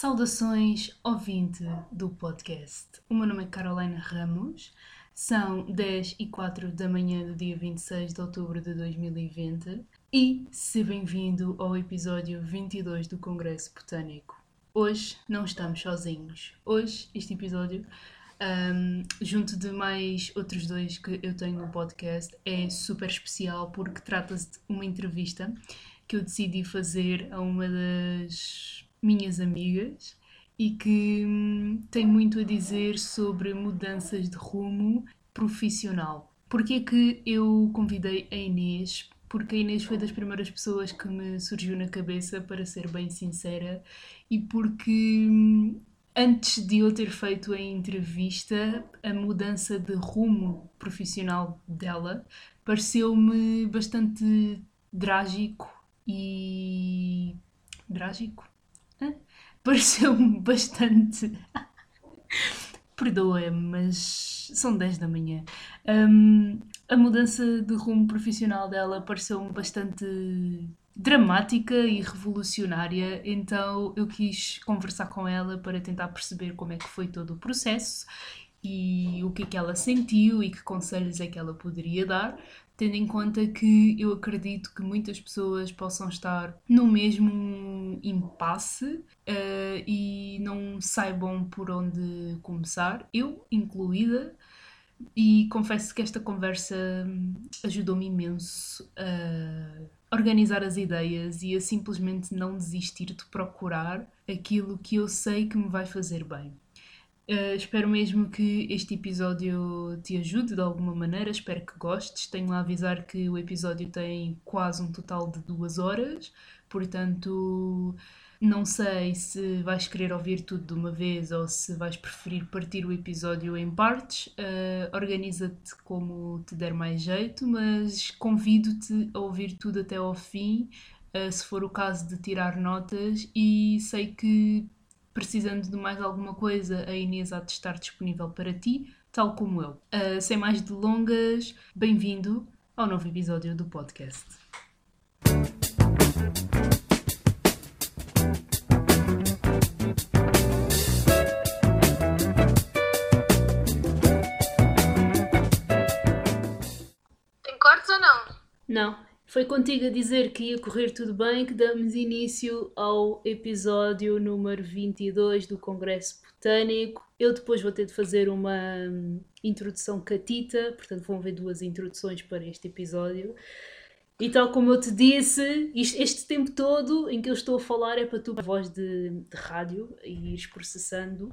Saudações, ouvinte do podcast. O meu nome é Carolina Ramos, são 10 e 4 da manhã do dia 26 de outubro de 2020 e seja bem-vindo ao episódio 22 do Congresso Botânico. Hoje não estamos sozinhos. Hoje, este episódio, um, junto de mais outros dois que eu tenho no podcast, é super especial porque trata-se de uma entrevista que eu decidi fazer a uma das minhas amigas e que hum, tem muito a dizer sobre mudanças de rumo profissional. Porquê é que eu convidei a Inês? Porque a Inês foi das primeiras pessoas que me surgiu na cabeça, para ser bem sincera, e porque hum, antes de eu ter feito a entrevista, a mudança de rumo profissional dela pareceu-me bastante drágico e. drágico? Pareceu-me bastante. Perdoa-me, mas são 10 da manhã. Um, a mudança de rumo profissional dela pareceu-me bastante dramática e revolucionária, então eu quis conversar com ela para tentar perceber como é que foi todo o processo e o que é que ela sentiu e que conselhos é que ela poderia dar, tendo em conta que eu acredito que muitas pessoas possam estar no mesmo impasse uh, e não saibam por onde começar, eu incluída. E confesso que esta conversa ajudou-me imenso a organizar as ideias e a simplesmente não desistir de procurar aquilo que eu sei que me vai fazer bem. Uh, espero mesmo que este episódio te ajude de alguma maneira, espero que gostes. Tenho a avisar que o episódio tem quase um total de duas horas, portanto, não sei se vais querer ouvir tudo de uma vez ou se vais preferir partir o episódio em partes. Uh, Organiza-te como te der mais jeito, mas convido-te a ouvir tudo até ao fim, uh, se for o caso de tirar notas, e sei que precisando de mais alguma coisa, a Inês há de estar disponível para ti, tal como eu. Uh, sem mais delongas, bem-vindo ao novo episódio do podcast. Tem cortes ou não? Não, foi contigo a dizer que ia correr tudo bem que damos início ao episódio número 22 do Congresso Botânico. Eu depois vou ter de fazer uma hum, introdução catita, portanto vão ver duas introduções para este episódio. E tal como eu te disse, este tempo todo em que eu estou a falar é para tu, a voz de, de rádio, e ires processando.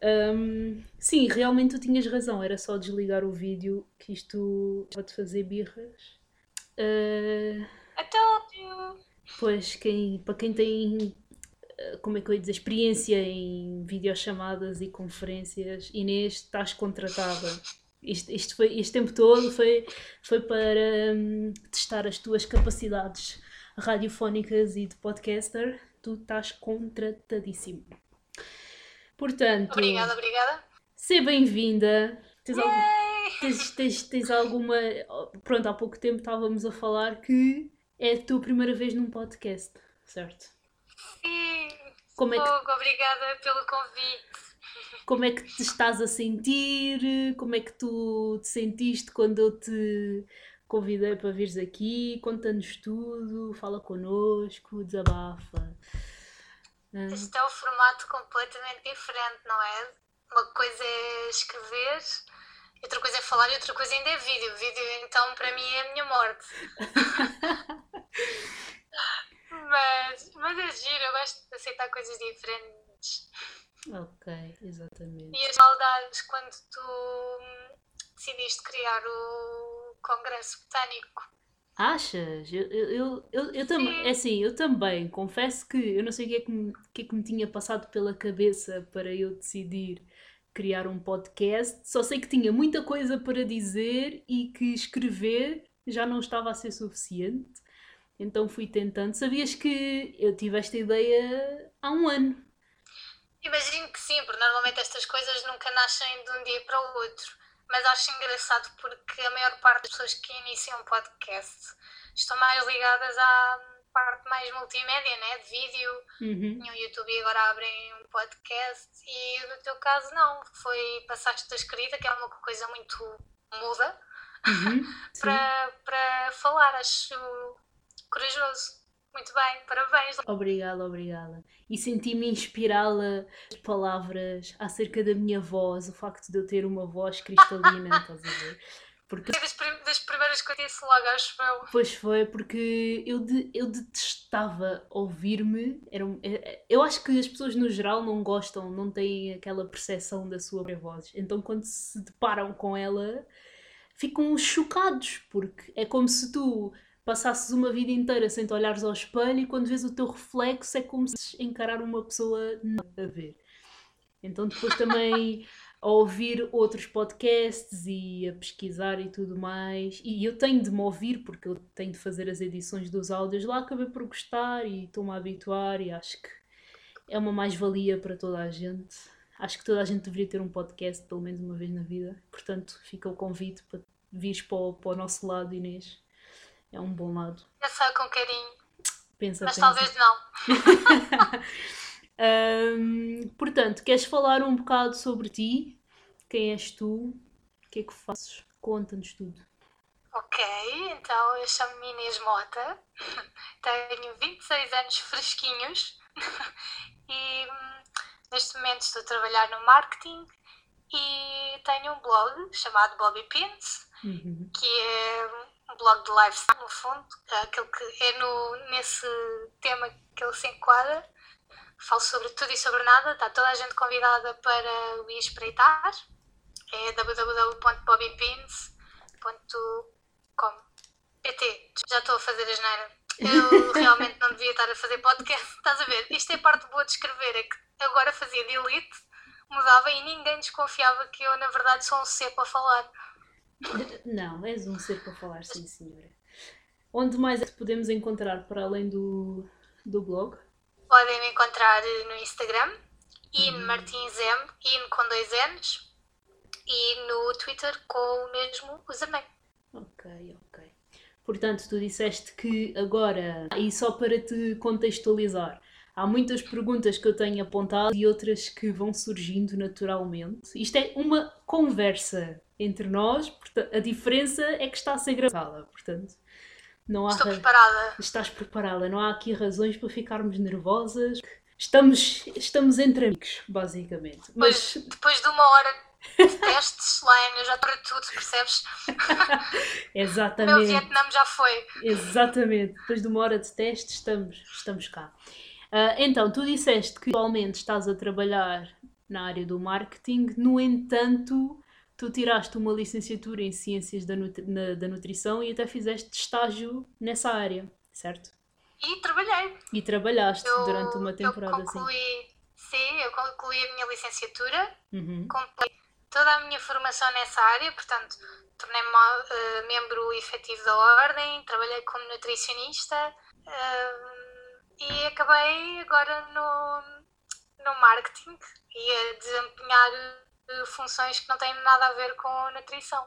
Um, sim, realmente tu tinhas razão, era só desligar o vídeo que isto pode fazer birras. Uh, I told you! Pois, quem, para quem tem, ah, como é que eu ia dizer, experiência em videochamadas e conferências, Inês, estás contratada. Isto, isto, foi, este tempo todo foi, foi para um, testar as tuas capacidades radiofónicas e de podcaster. Tu estás contratadíssimo. Portanto. Obrigada, obrigada. Seja bem-vinda. Tens, tens, tens, tens alguma. Pronto, há pouco tempo estávamos a falar que é a tua primeira vez num podcast, certo? Sim, Como é que... obrigada pelo convite. Como é que te estás a sentir? Como é que tu te sentiste quando eu te convidei para vires aqui? Conta-nos tudo, fala connosco, desabafa. Isto é um formato completamente diferente, não é? Uma coisa é escrever outra coisa é falar e outra coisa ainda é vídeo. Vídeo, então, para mim, é a minha morte. mas, mas é giro, eu gosto de aceitar coisas diferentes. Ok, exatamente. E as saudades quando tu decidiste criar o Congresso Botânico? Achas? Eu, eu, eu, eu, também, é assim, eu também confesso que eu não sei o que, é que, me, que é que me tinha passado pela cabeça para eu decidir criar um podcast. Só sei que tinha muita coisa para dizer e que escrever já não estava a ser suficiente. Então fui tentando. Sabias que eu tive esta ideia há um ano? Imagino que sim, porque normalmente estas coisas nunca nascem de um dia para o outro. Mas acho engraçado porque a maior parte das pessoas que iniciam um podcast estão mais ligadas à, parte mais multimédia, né? de vídeo, Uhum. no YouTube e agora abrem um podcast. E no teu caso, não. Foi passaste da escrita, que é uma coisa muito muda, Uhum. Para, para falar. Acho corajoso. Muito bem, parabéns. Obrigada, obrigada. E senti-me inspirá-la as palavras acerca da minha voz, o facto de eu ter uma voz cristalina, estás a ver? Porque Das, das primeiras que eu disse logo, acho eu. Pois foi, porque eu, de- eu detestava ouvir-me. Era é- é- Eu acho que as pessoas no geral não gostam, não têm aquela percepção da sua própria voz. Então quando se deparam com ela, ficam chocados, porque é como se tu passasses uma vida inteira sem te olhares ao espelho e quando vês o teu reflexo é como se encarar uma pessoa não a ver. Então depois também a ouvir outros podcasts e a pesquisar e tudo mais. E eu tenho de me ouvir porque eu tenho de fazer as edições dos áudios lá, acabei por gostar e estou-me a habituar e acho que é uma mais-valia para toda a gente. Acho que toda a gente deveria ter um podcast pelo menos uma vez na vida. Portanto, fica o convite para vires para o, para o nosso lado, Inês. É um bom lado. Sabe com carinho, Pensa, mas pensa. talvez não. Ahm, portanto, queres falar um bocado sobre ti? Quem és tu? O que é que fazes? Conta-nos tudo. Ok, então eu chamo-me Inês Mota, tenho 26 anos fresquinhos e hum, neste momento estou a trabalhar no marketing e tenho um blog chamado Bobby Pins, Uhum. que é um blog de lifestyle, no fundo, aquele que é no, nesse tema que ele se enquadra. Falo sobre tudo e sobre nada, está toda a gente convidada para o ir espreitar. É www.bobbypins.com PT, já estou a fazer a geneira. Eu realmente não devia estar a fazer podcast. Estás a ver? Isto é a parte boa de escrever, é que agora fazia delete, mudava e ninguém desconfiava que eu, na verdade, sou um C para falar. Não, és um ser para falar, sim, senhora. Onde mais é que podemos encontrar para além do, do blog? Podem me encontrar no Instagram, In Martins M, In com dois N's, e no Twitter com o mesmo username. Ok, ok. Portanto, tu disseste que agora, e só para te contextualizar, há muitas perguntas que eu tenho apontado e outras que vão surgindo naturalmente. Isto é uma conversa entre nós, a diferença é que está a ser gravada, portanto, não há Estou ra- preparada. Estás preparada, não há aqui razões para ficarmos nervosas. Estamos, estamos entre amigos, basicamente. Mas Depois, depois de uma hora de testes, Slime, eu já estou para tudo, percebes? O meu exatamente. Vietnã já foi. Exatamente, depois de uma hora de teste estamos, estamos cá. Ah, então, tu disseste que atualmente estás a trabalhar na área do marketing, no entanto, tu tiraste uma licenciatura em Ciências da, Nutri- na- da Nutrição e até fizeste estágio nessa área, certo? E trabalhei. E trabalhaste Eu, durante uma eu temporada assim. concluí, sim, eu concluí a minha licenciatura, Uhum. completei toda a minha formação nessa área, portanto, tornei-me eh, membro efetivo da Ordem, trabalhei como nutricionista eh, e acabei agora no, no marketing e a desempenhar funções que não têm nada a ver com nutrição.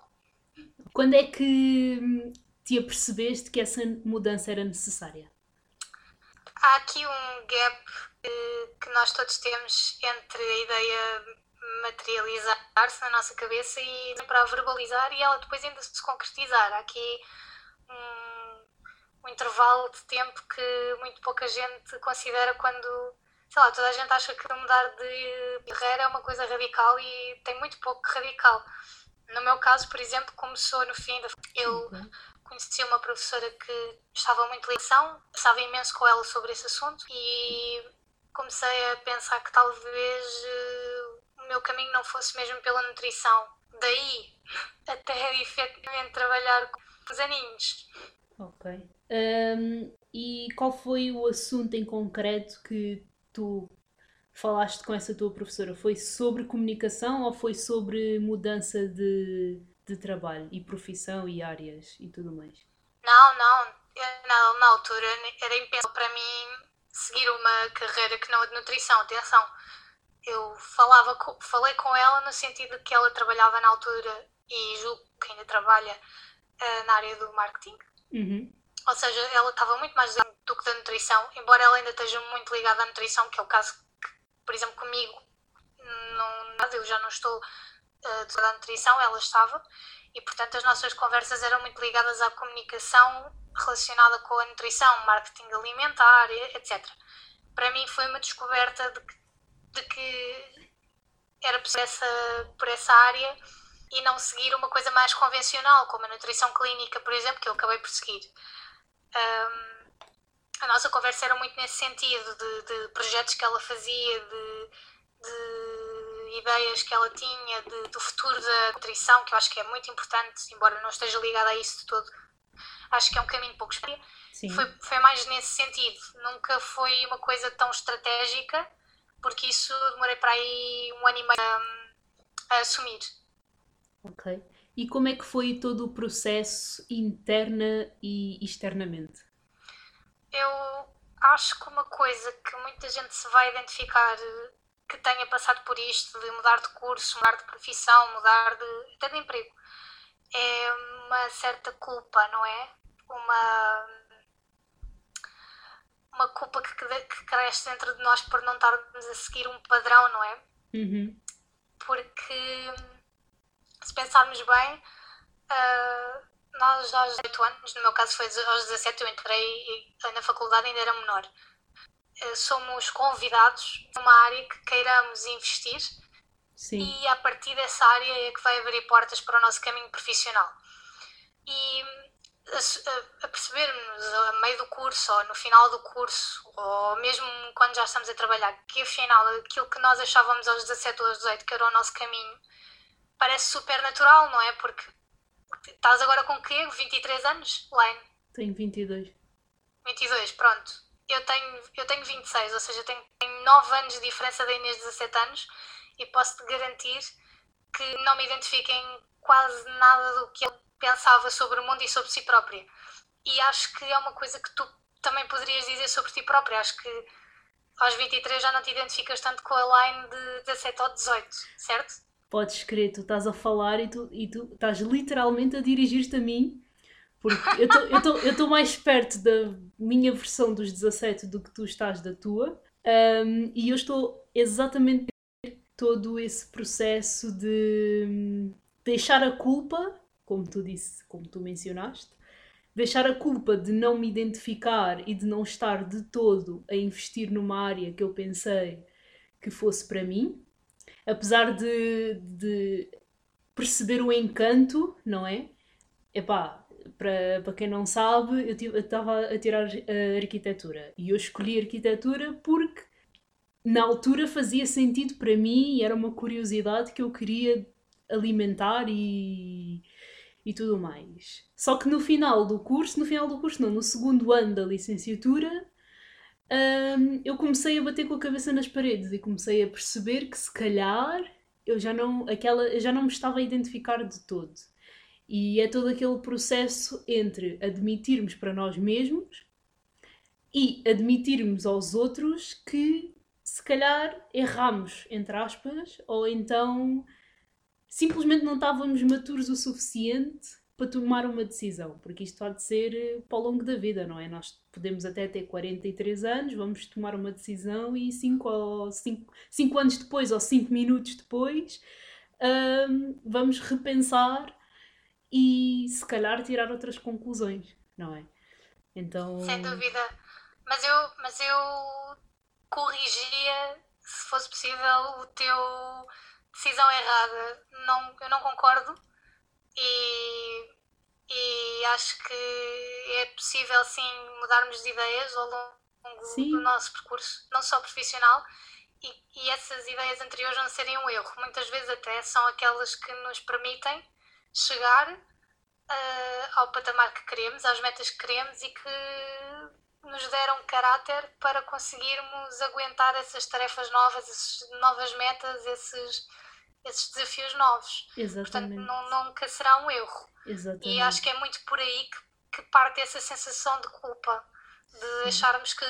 Quando é que hum, te apercebeste que essa mudança era necessária? Há aqui um gap eh, que nós todos temos entre a ideia materializar-se na nossa cabeça e para a verbalizar e ela depois ainda se concretizar. Há aqui um, um intervalo de tempo que muito pouca gente considera quando, sei lá, toda a gente acha que mudar de carreira é uma coisa radical e tem muito pouco radical. No meu caso, por exemplo, começou no fim da. Eu conheci uma professora que estava muito em lição, pensava imenso com ela sobre esse assunto e comecei a pensar que talvez eh, o meu caminho não fosse mesmo pela nutrição. Daí até efetivamente trabalhar com os aninhos. Ok. Hum, e qual foi o assunto em concreto que tu falaste com essa tua professora? Foi sobre comunicação ou foi sobre mudança de, de trabalho e profissão e áreas e tudo mais? Não, não, eu, na, na altura era impensável para mim seguir uma carreira que não é de nutrição, atenção. Eu falava, co- falei com ela no sentido que ela trabalhava na altura e julgo que ainda trabalha eh, na área do marketing. Uhum. Ou seja, ela estava muito mais do que da nutrição, embora ela ainda esteja muito ligada à nutrição, que é o caso que, por exemplo, comigo, não, eu já não estou uh, da nutrição, ela estava, e portanto as nossas conversas eram muito ligadas à comunicação relacionada com a nutrição, marketing alimentar, etc. Para mim foi uma descoberta de que, de que era por essa, por essa área e não seguir uma coisa mais convencional, como a nutrição clínica, por exemplo, que eu acabei por seguir. Um, a nossa conversa era muito nesse sentido, de, de projetos que ela fazia, de, de ideias que ela tinha, de, do futuro da nutrição, que eu acho que é muito importante, embora não esteja ligada a isso de todo. Acho que é um caminho pouco espelho. Foi, foi mais nesse sentido. Nunca foi uma coisa tão estratégica, porque isso demorei para aí um ano e meio a, a assumir. Ok. E como é que foi todo o processo interna e externamente? Eu acho que uma coisa que muita gente se vai identificar que tenha passado por isto, de mudar de curso, mudar de profissão, mudar de, até de emprego, é uma certa culpa, não é? Uma, uma culpa que, que cresce dentro de nós por não estarmos a seguir um padrão, não é? Uhum. Porque se pensarmos bem, uh, nós aos 18 anos, no meu caso foi aos 17, eu entrei na faculdade ainda era menor. Uh, somos convidados numa área que queiramos investir Sim. e a partir dessa área é que vai abrir portas para o nosso caminho profissional. E a, a percebermos a meio do curso ou no final do curso ou mesmo quando já estamos a trabalhar que afinal aquilo que nós achávamos aos 17 ou aos 18 que era o nosso caminho parece super natural, não é? Porque estás agora com o quê? 23 anos, Lane? Tenho 22. 22, pronto. Eu tenho, eu tenho 26, ou seja, tenho, tenho 9 anos de diferença da Inês de 17 anos e posso-te garantir que não me identifiquem quase nada do que eu pensava sobre o mundo e sobre si própria. E acho que é uma coisa que tu também poderias dizer sobre ti própria. Acho que aos 23 já não te identificas tanto com a line de 17 ou 18, certo? Podes crer, tu estás a falar e tu, e tu estás literalmente a dirigir-te a mim, porque eu estou mais perto da minha versão dos 17 do que tu estás da tua, um, e eu estou exatamente todo esse processo de hum, deixar a culpa, como tu disse, como tu mencionaste, deixar a culpa de não me identificar e de não estar de todo a investir numa área que eu pensei que fosse para mim, apesar de, de perceber o encanto, não é? Epá, para, para quem não sabe, eu estava a tirar a arquitetura e eu escolhi arquitetura porque na altura fazia sentido para mim e era uma curiosidade que eu queria alimentar e, e tudo mais. Só que no final do curso, no final do curso não, no segundo ano da licenciatura, um, eu comecei a bater com a cabeça nas paredes e comecei a perceber que se calhar eu já não, aquela, eu já não me estava a identificar de todo. E é todo aquele processo entre admitirmos para nós mesmos e admitirmos aos outros que se calhar erramos, entre aspas, ou então simplesmente não estávamos maturos o suficiente para tomar uma decisão, porque isto pode ser eh, para o longo da vida, não é? Nós podemos até ter 43 anos, vamos tomar uma decisão e 5 ou 5, 5 anos depois ou 5 minutos depois um, vamos repensar e se calhar tirar outras conclusões, não é? Então... Sem dúvida. Mas eu, mas eu corrigia, se fosse possível, o teu decisão errada. Não, eu não concordo e, e acho que é possível sim mudarmos de ideias ao longo sim. do nosso percurso, não só profissional, e, e, essas ideias anteriores não serem um erro. Muitas vezes até são aquelas que nos permitem chegar uh, ao patamar que queremos, às metas que queremos e que nos deram caráter para conseguirmos aguentar essas tarefas novas, essas novas metas, esses esses desafios novos. Exatamente. Portanto, não, nunca será um erro. Exatamente. E acho que é muito por aí que, que parte essa sensação de culpa, de Sim. acharmos que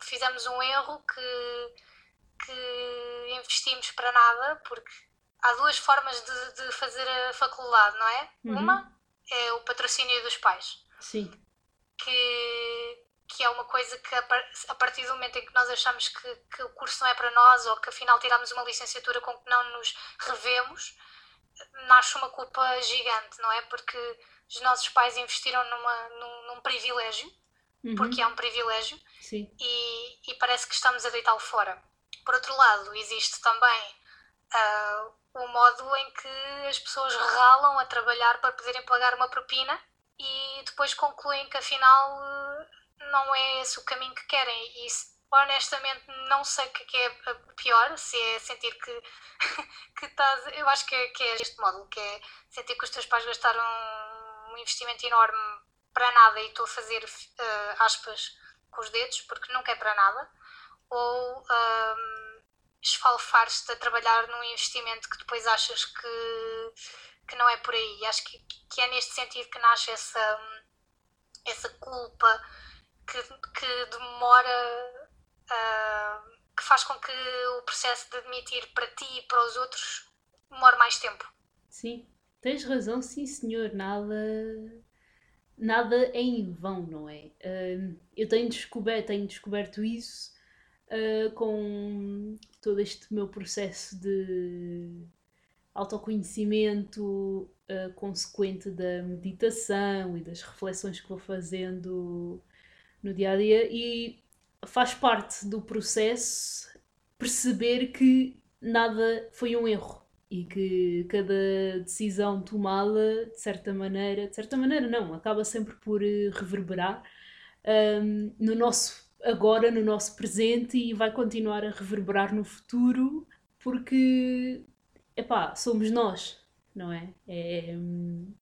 fizemos um erro, que, que investimos para nada, porque há duas formas de, de fazer a faculdade, não é? Uhum. Uma é o patrocínio dos pais. Sim. que, que é uma coisa que a partir do momento em que nós achamos que, que o curso não é para nós ou que afinal tiramos uma licenciatura com que não nos revemos, nasce uma culpa gigante, não é? Porque os nossos pais investiram numa, num, num privilégio, uhum. porque é um privilégio, e, e, parece que estamos a deitá-lo fora. Por outro lado, existe também uh, o modo em que as pessoas ralam a trabalhar para poderem pagar uma propina e depois concluem que afinal não é esse o caminho que querem. E honestamente não sei o que é, é pior, se é sentir que, que estás. Eu acho que é, que é este modo, que é sentir que os teus pais gastaram um investimento enorme para nada e estou a fazer uh, aspas com os dedos porque nunca é para nada, ou um, ehm, esfalfar-te a trabalhar num investimento que depois achas que, que não é por aí. Acho que, que é neste sentido que nasce essa, essa culpa que, que demora, uh, que faz com que o processo de admitir para ti e para os outros demore mais tempo. Sim, tens razão, sim senhor, nada, nada é em vão, não é? Uh, eu tenho descoberto, tenho descoberto isso uh, com todo este meu processo de autoconhecimento uh, consequente da meditação e das reflexões que vou fazendo no dia a dia e faz parte do processo perceber que nada foi um erro e que cada decisão tomada de certa maneira, de certa maneira não, acaba sempre por eh, reverberar um, no nosso agora, no nosso presente e vai continuar a reverberar no futuro porque epá, somos nós, não é? é hum,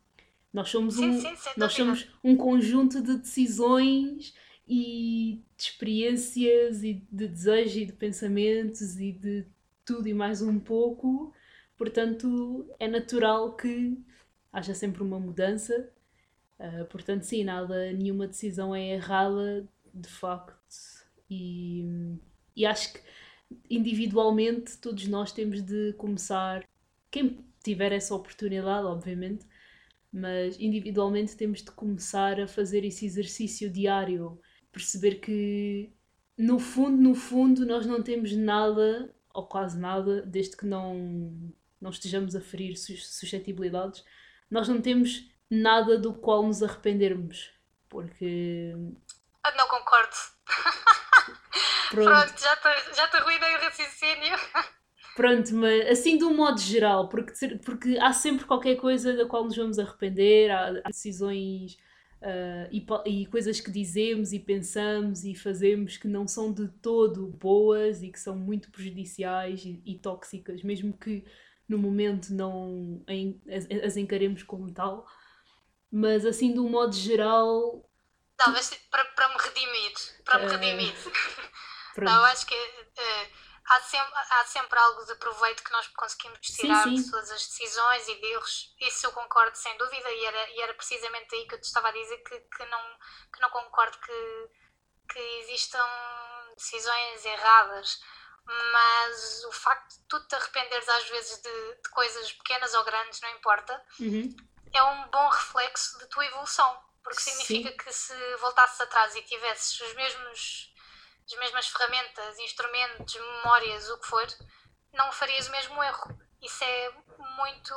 nós somos, sim, um, sim, nós somos um conjunto de decisões e de experiências e de desejos e de pensamentos e de tudo e mais um pouco. Portanto, é natural que haja sempre uma mudança. Uh, portanto, sim, nada, nenhuma decisão é errada de facto. E, e acho que individualmente todos nós temos de começar. Quem tiver essa oportunidade, obviamente, mas individualmente temos de começar a fazer esse exercício diário perceber que no fundo, no fundo, nós não temos nada, ou quase nada, desde que não, não estejamos a ferir suscetibilidades, nós não temos nada do qual nos arrependermos. Porque. Ah, não concordo. Pronto, Pronto já te, já te arruinei o raciocínio. Pronto, mas assim de um modo geral, porque, porque há sempre qualquer coisa da qual nos vamos arrepender, há, há decisões Uh, e, e, coisas que dizemos e pensamos e fazemos que não são de todo boas e que são muito prejudiciais e, e tóxicas, mesmo que no momento não em, as, as, encaremos como tal. Mas assim, de um modo geral. Talvez para, para me redimir. Para me ah, redimir. Uh, não, acho que. Uh, há sempre, há sempre algo de proveito que nós conseguimos tirar sim, sim. de todas as decisões e de erros. Isso eu concordo sem dúvida, e era, e era precisamente aí que eu te estava a dizer que, que, não, que não concordo que, que existam decisões erradas. Mas o facto de tu te arrependeres às vezes de, de coisas pequenas ou grandes, não importa, uhum. é um bom reflexo de tua evolução. Porque significa sim. que se voltasses atrás e tivesses os mesmos as mesmas ferramentas, instrumentos, memórias, o que for, não farias o mesmo erro. Isso é muito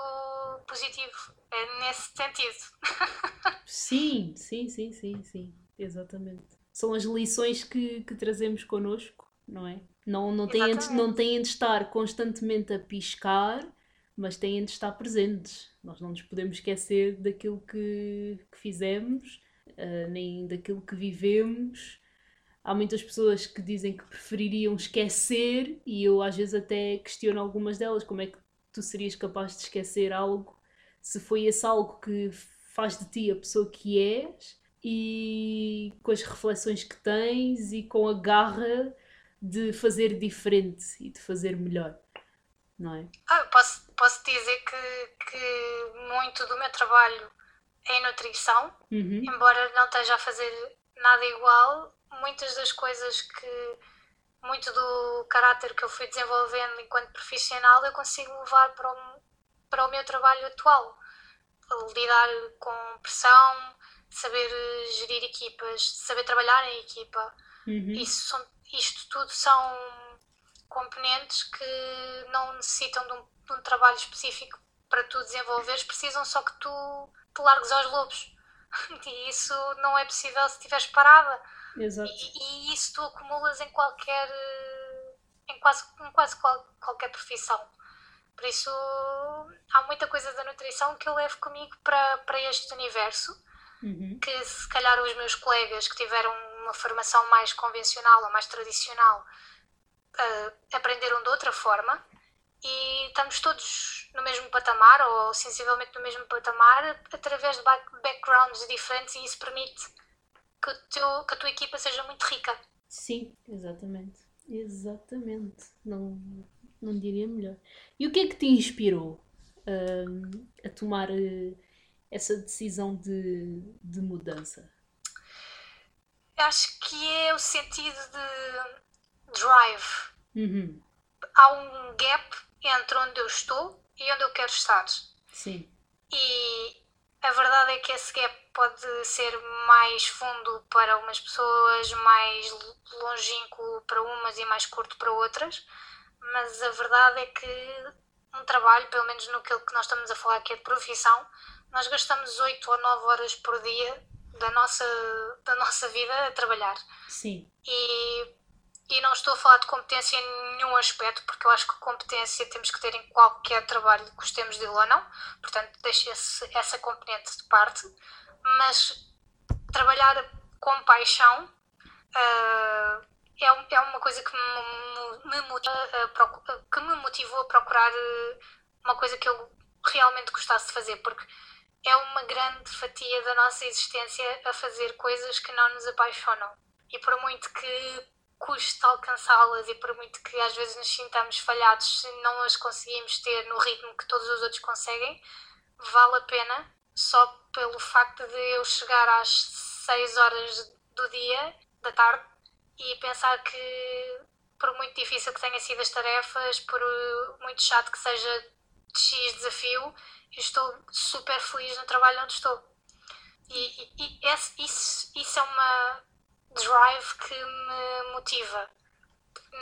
positivo, é nesse sentido. sim, sim, sim, sim, sim, exatamente. São as lições que, que trazemos connosco, não é? Não, não, têm de, não têm de estar constantemente a piscar, mas têm de estar presentes. Nós não nos podemos esquecer daquilo que, que fizemos, uh, nem daquilo que vivemos há muitas pessoas que dizem que prefeririam esquecer e eu às vezes até questiono algumas delas como é que tu serias capaz de esquecer algo se foi esse algo que faz de ti a pessoa que és e com as reflexões que tens e com a garra de fazer diferente e de fazer melhor, não é? Ah, posso, posso dizer que, que muito do meu trabalho é em nutrição, uhum. embora não esteja a fazer nada igual, muitas das coisas que muito do caráter que eu fui desenvolvendo enquanto profissional eu consigo levar para o, para o meu trabalho atual lidar com pressão saber gerir equipas, saber trabalhar em equipa. Uhum. Isso são, isto tudo são componentes que não necessitam de um, de um trabalho específico para tu desenvolveres, precisam só que tu te largues aos lobos. E isso não é possível se estiveres parada. Exato. E, e isso tu acumulas em qualquer. eh, em quase, em quase qual- qualquer profissão. Por isso, há muita coisa da nutrição que eu levo comigo para, para este universo, Uhum. que se calhar os meus colegas que tiveram uma formação mais convencional ou mais tradicional eh, aprenderam de outra forma e estamos todos no mesmo patamar ou sensivelmente no mesmo patamar através de back- backgrounds diferentes e isso permite que, o teu, que a tua equipa seja muito rica. Sim, exatamente. Exatamente. Não, não diria melhor. E o que é que te inspirou hum, a tomar eh, essa decisão de, de mudança? Acho que é o sentido de drive. Uhum. Há um gap entre onde eu estou e onde eu quero estar. Sim. E a verdade é que esse gap pode ser mais fundo para umas pessoas, mais longínquo para umas e mais curto para outras. Mas a verdade é que um trabalho, pelo menos no que nós estamos a falar que é de profissão, nós gastamos 8 ou 9 horas por dia da nossa, da nossa vida a trabalhar. Sim. E, e não estou a falar de competência em nenhum aspecto, porque eu acho que competência temos que ter em qualquer trabalho, gostemos dele ou não. Portanto, deixo esse, essa componente de parte. Mas trabalhar com paixão ah, é, é uma coisa que me, me que me motivou a procurar eh, uma coisa que eu realmente gostasse de fazer, porque é uma grande fatia da nossa existência a fazer coisas que não nos apaixonam. E por muito que custe alcançá-las e por muito que às vezes nos sintamos falhados se não as conseguimos ter no ritmo que todos os outros conseguem, vale a pena só pelo facto de eu chegar às 6 horas do dia, da tarde, e pensar que por muito difícil que tenham sido as tarefas, por uh, muito chato que seja X desafio, eu estou super feliz no trabalho onde estou. E, e- e esse- isso, isso é uma drive que me motiva.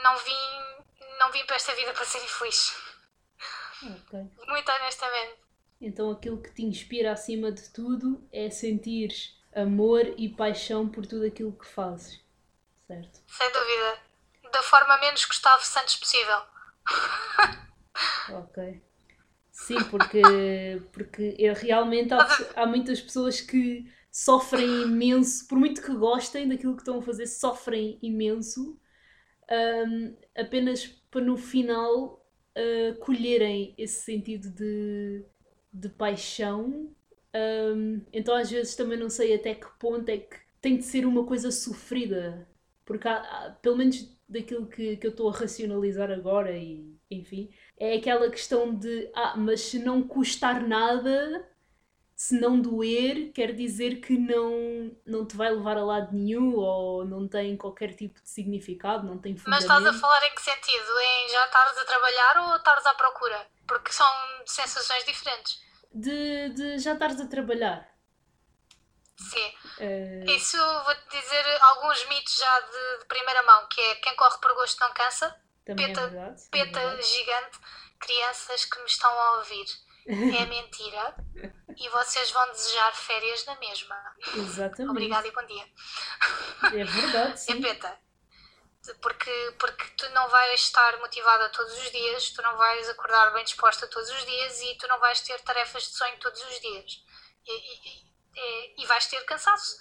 Não vim, não vim para esta vida para ser infeliz. Ok. Muito honestamente. Então aquilo que te inspira acima de tudo é sentir amor e paixão por tudo aquilo que fazes. Certo? Sem dúvida. Da forma menos Gustavo Santos possível. Ok. Sim, porque, porque realmente há, há muitas pessoas que sofrem imenso, por muito que gostem daquilo que estão a fazer, sofrem imenso, hum, apenas para no final uh, colherem esse sentido de, de paixão. Hum, então às vezes também não sei até que ponto é que tem de ser uma coisa sofrida, porque há, há- pelo menos daquilo que, que eu estou a racionalizar agora e enfim, é aquela questão de ah, mas se não custar nada, se não doer, quer dizer que não, não te vai levar a lado nenhum ou não tem qualquer tipo de significado, não tem Mas estás a fundamento. falar em que sentido? Em já estares a trabalhar ou estares à procura? Porque são sensações diferentes. De, de já estares a trabalhar. Sim. Eh, Isso vou-te dizer alguns mitos já de, de primeira mão, que é quem corre por gosto não cansa, também peta- é verdade. é peta verdade. gigante, crianças que me estão a ouvir. É mentira e vocês vão desejar férias na mesma. Exatamente. Obrigada e bom dia. É verdade, É sim. peta. Porque, porque tu não vais estar motivada todos os dias, tu não vais acordar bem disposta todos os dias e tu não vais ter tarefas de sonho todos os dias. E, e- e- e vais ter cansaço.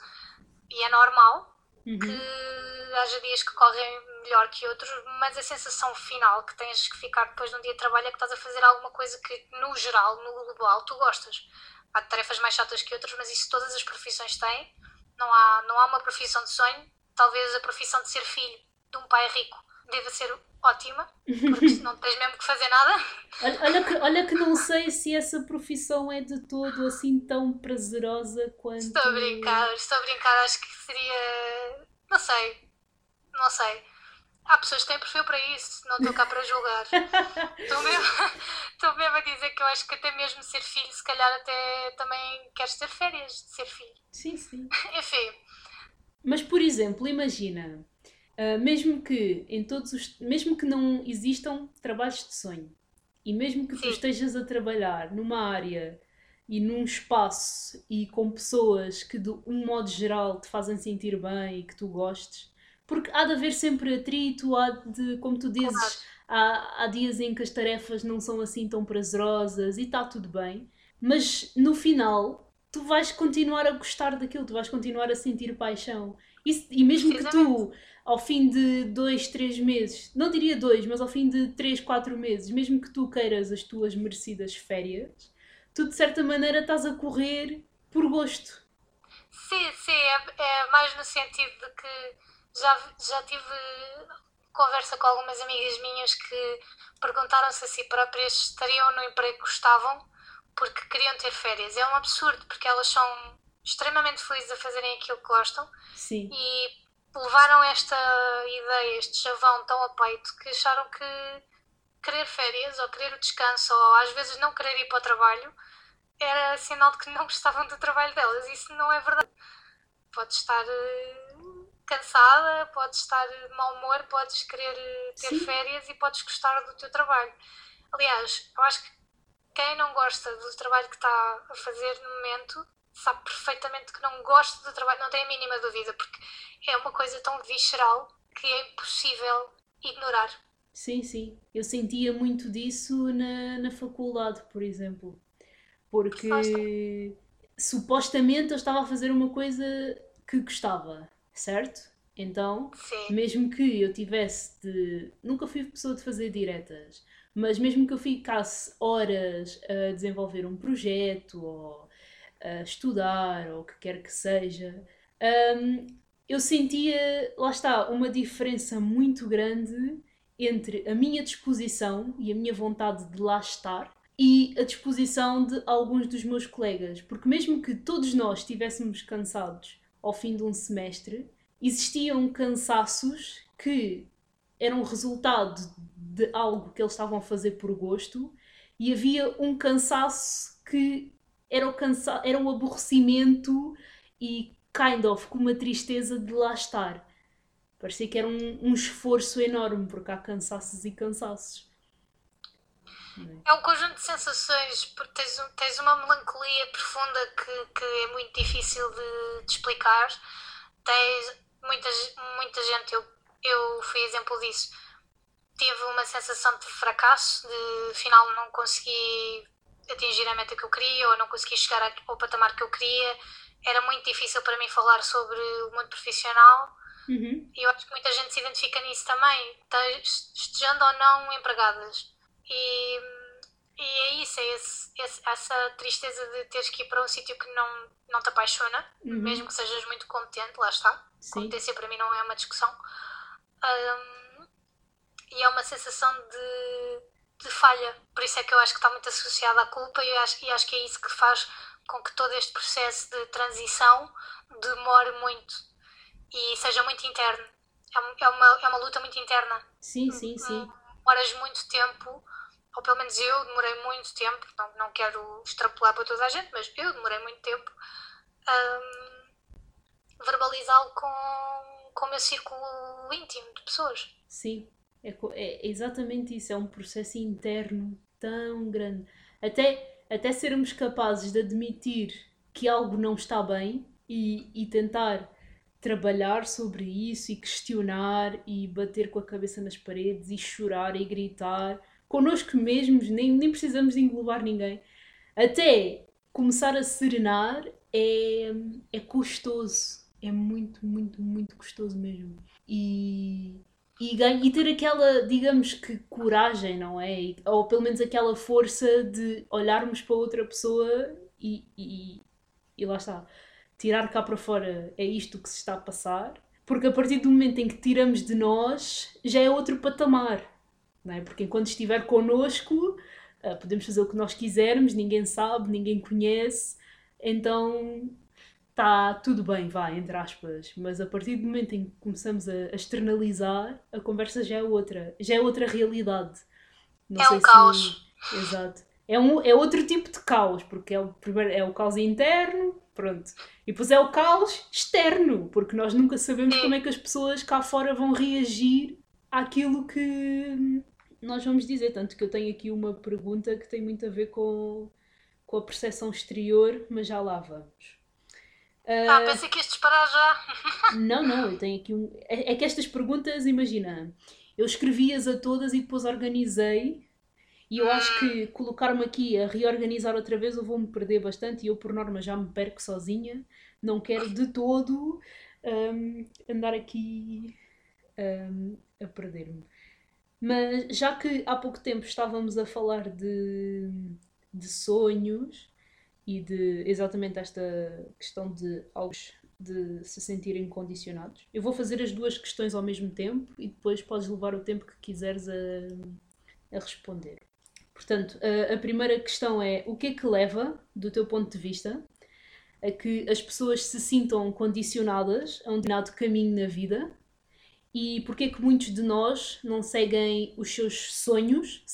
E é normal Uhum. que haja dias que correm melhor que outros, mas a sensação final que tens que ficar depois de um dia de trabalho é que estás a fazer alguma coisa que, no geral, no global, tu gostas. Há tarefas mais chatas que outras, mas isso todas as profissões têm. Não há, não há uma profissão de sonho. Talvez a profissão de ser filho de um pai rico deva ser ótima, porque não tens mesmo que fazer nada. Olha, olha que, olha que não sei se essa profissão é de todo assim tão prazerosa quanto. Estou a brincar, estou a brincar, acho que seria. Não sei, não sei. Há pessoas que têm perfil para isso, não estou cá para julgar. Estou mesmo, mesmo a dizer que eu acho que até mesmo ser filho, se calhar até também queres ter férias de ser filho. Sim, sim. Enfim. Mas, por exemplo, imagina, uh, mesmo que em todos os. mesmo que não existam trabalhos de sonho, e mesmo que sim. tu estejas a trabalhar numa área e num espaço e com pessoas que de um modo geral te fazem sentir bem e que tu gostes, porque há de haver sempre atrito, há de, como tu dizes, há, há dias em que as tarefas não são assim tão prazerosas e está tudo bem, mas no final tu vais continuar a gostar daquilo, tu vais continuar a sentir paixão. E, e mesmo que tu, ao fim de dois, três meses, não diria dois, mas ao fim de três, quatro meses, mesmo que tu queiras as tuas merecidas férias, tu de certa maneira estás a correr por gosto. Sim, sim, é, é mais no sentido de que já, já tive conversa com algumas amigas minhas que perguntaram-se a si próprias se estariam no emprego que gostavam porque queriam ter férias. É um absurdo, porque elas são extremamente felizes a fazerem aquilo que gostam Sim. e levaram esta ideia, este chavão tão a peito que acharam que querer férias ou querer o descanso ou às vezes não querer ir para o trabalho era sinal de que não gostavam do trabalho delas. Isso não é verdade. Pode estar eh, cansada, podes estar de mau humor, podes querer ter Sim. férias e podes gostar do teu trabalho. Aliás, eu acho que quem não gosta do trabalho que está a fazer no momento sabe perfeitamente que não gosta do trabalho, não tem a mínima dúvida, porque é uma coisa tão visceral que é impossível ignorar. Sim, sim. Eu sentia muito disso na, na faculdade, por exemplo. Porque supostamente eu estava a fazer uma coisa que gostava certo? Então, Sim. mesmo que eu tivesse de. Nunca fui pessoa de fazer diretas, mas mesmo que eu ficasse horas a desenvolver um projeto ou a estudar ou o que quer que seja, um, eu sentia, lá está, uma diferença muito grande entre a minha disposição e a minha vontade de lá estar e a disposição de alguns dos meus colegas, porque mesmo que todos nós estivéssemos cansados ao fim de um semestre, existiam cansaços que eram resultado de algo que eles estavam a fazer por gosto e havia um cansaço que era o, cansa era o aborrecimento e kind of com uma tristeza de lá estar. Parecia que era um, um esforço enorme, porque há cansaços e cansaços. É um conjunto de sensações, porque tens, um, tens uma melancolia profunda que, que é muito difícil de, de explicar. Tens muita, muita gente, eu, eu fui exemplo disso, tive uma sensação de fracasso, de afinal não consegui atingir a meta que eu queria ou não consegui chegar ao patamar que eu queria. Era muito difícil para mim falar sobre o mundo profissional. Uhum. E eu acho que muita gente se identifica nisso também, estejando ou não empregadas. E, e é isso, é esse, esse, essa tristeza de teres que ir para um sítio que não, não te apaixona, uhum. mesmo que sejas muito competente, lá está. Sim. Competência para mim não é uma discussão. Um, e é uma sensação de, de falha. Por isso é que eu acho que está muito associada à culpa e acho, e acho que é isso que faz com que todo este processo de transição demore muito e seja muito interno. É, é uma, é uma luta muito interna. Sim, sim, sim. Demoras muito tempo ou pelo menos eu demorei muito tempo, não, não quero extrapolar para toda a gente, mas eu demorei muito tempo a um, verbalizá-lo com, com o meu círculo íntimo de pessoas. Sim, é, é exatamente isso, é um processo interno tão grande. Até, até sermos capazes de admitir que algo não está bem e, e tentar trabalhar sobre isso e questionar e bater com a cabeça nas paredes e chorar e gritar connosco mesmos, nem, nem precisamos de englobar ninguém. Até começar a serenar é, é custoso. É muito, muito, muito custoso mesmo. E, e, e ter aquela, digamos que, coragem, não é? Ou pelo menos aquela força de olharmos para outra pessoa e, e, e lá está. Tirar cá para fora é isto que se está a passar. Porque a partir do momento em que tiramos de nós, já é outro patamar não é? Porque enquanto estiver connosco, uh, podemos fazer o que nós quisermos, ninguém sabe, ninguém conhece, então está tudo bem, vá, entre aspas, mas a partir do momento em que começamos a, a externalizar, a conversa já é outra, já é outra realidade. Não é um caos. Exato. É, um, é outro tipo de caos, porque é o, primeiro, é o caos interno, pronto. E depois é o caos externo, porque nós nunca sabemos como é que as pessoas cá fora vão reagir àquilo que nós vamos dizer. Tanto que eu tenho aqui uma pergunta que tem muito a ver com, com a percepção exterior, mas já lá vamos. Uh... Ah, pensei que ias disparar já. não, não, eu tenho aqui um. É, é que estas perguntas, imagina, eu escrevi-as a todas e depois organizei e eu acho que colocar-me aqui a reorganizar outra vez eu vou-me perder bastante e eu, por norma, já me perco sozinha. Não quero de todo um, andar aqui um, a perder-me. Mas já que há pouco tempo estávamos a falar de, de sonhos e de exatamente esta questão de alguns de se sentirem condicionados, eu vou fazer as duas questões ao mesmo tempo e depois podes levar o tempo que quiseres a, a responder. Portanto, a, a primeira questão é o que é que leva, do teu ponto de vista, a que as pessoas se sintam condicionadas a um determinado caminho na vida e porque é que muitos de nós não seguem os seus sonhos.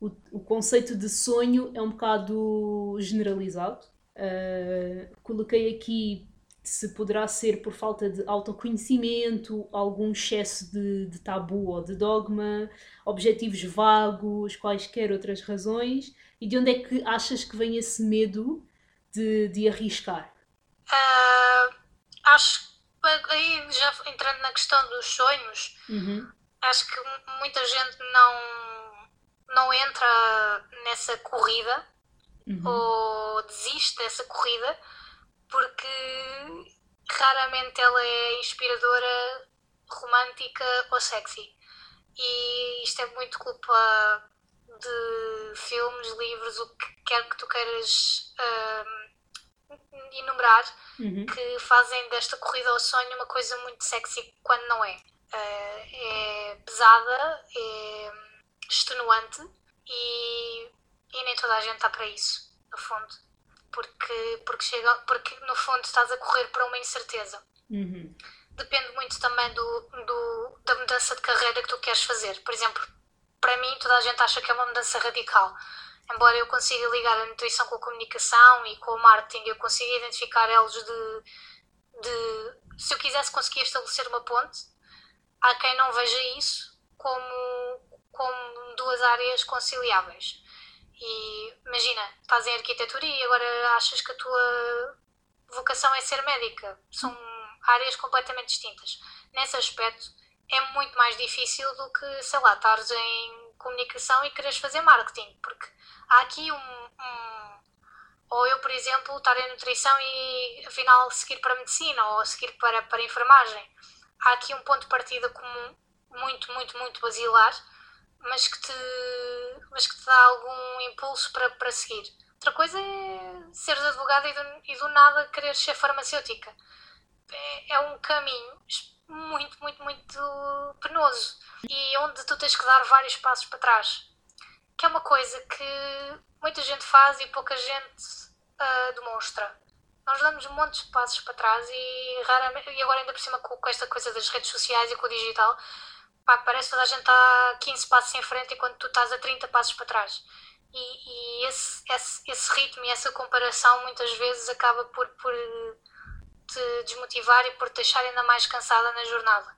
O, o conceito de sonho é um bocado generalizado. Uh, coloquei aqui se poderá ser por falta de autoconhecimento, algum excesso de, de, tabu ou de dogma, objetivos vagos, quaisquer outras razões, e de onde é que achas que vem esse medo de, de arriscar? Uh, acho aí já entrando na questão dos sonhos, uhum. acho que muita gente não, não entra nessa corrida uhum. ou desiste dessa corrida porque raramente ela é inspiradora, romântica ou sexy. E isto é muito culpa de filmes, livros, o que quer que tu queiras um, enumerar, uhum. que fazem desta corrida ao sonho uma coisa muito sexy quando não é. Uh, é pesada, é extenuante e, e nem toda a gente está para isso, no fundo porque, porque, chega, porque no fundo estás a correr para uma incerteza. Uhum. Depende muito também do, do, da mudança de carreira que tu queres fazer. Por exemplo, para mim, toda a gente acha que é uma mudança radical. Embora eu consiga ligar a nutrição com a comunicação e com o marketing, eu consiga identificar elos de, de. Se eu quisesse conseguir estabelecer uma ponte, há quem não veja isso como, como duas áreas conciliáveis. E imagina, estás em arquitetura e agora achas que a tua vocação é ser médica. São áreas completamente distintas. Nesse aspecto, é muito mais difícil do que, sei lá, estares em comunicação e quereres fazer marketing, porque há aqui um, um, ou eu, por exemplo, estar em nutrição e afinal seguir para a medicina ou seguir para, para a enfermagem. Há aqui um ponto de partida comum, muito, muito, muito basilar, mas que te, mas que te dá algum impulso para, para seguir. Outra coisa é seres advogada e do, e do nada querer ser farmacêutica. É, é um caminho muito, muito, muito penoso e onde tu tens que dar vários passos para trás. Que é uma coisa que muita gente faz e pouca gente uh, demonstra. Nós damos montes de passos para trás e raramente, e agora ainda por cima com, com esta coisa das redes sociais e com o digital, pá, parece que toda a gente está 15 passos em frente enquanto tu estás a 30 passos para trás. E, e esse, esse, esse, ritmo e essa comparação muitas vezes acaba por, por te desmotivar e por te deixar ainda mais cansada na jornada.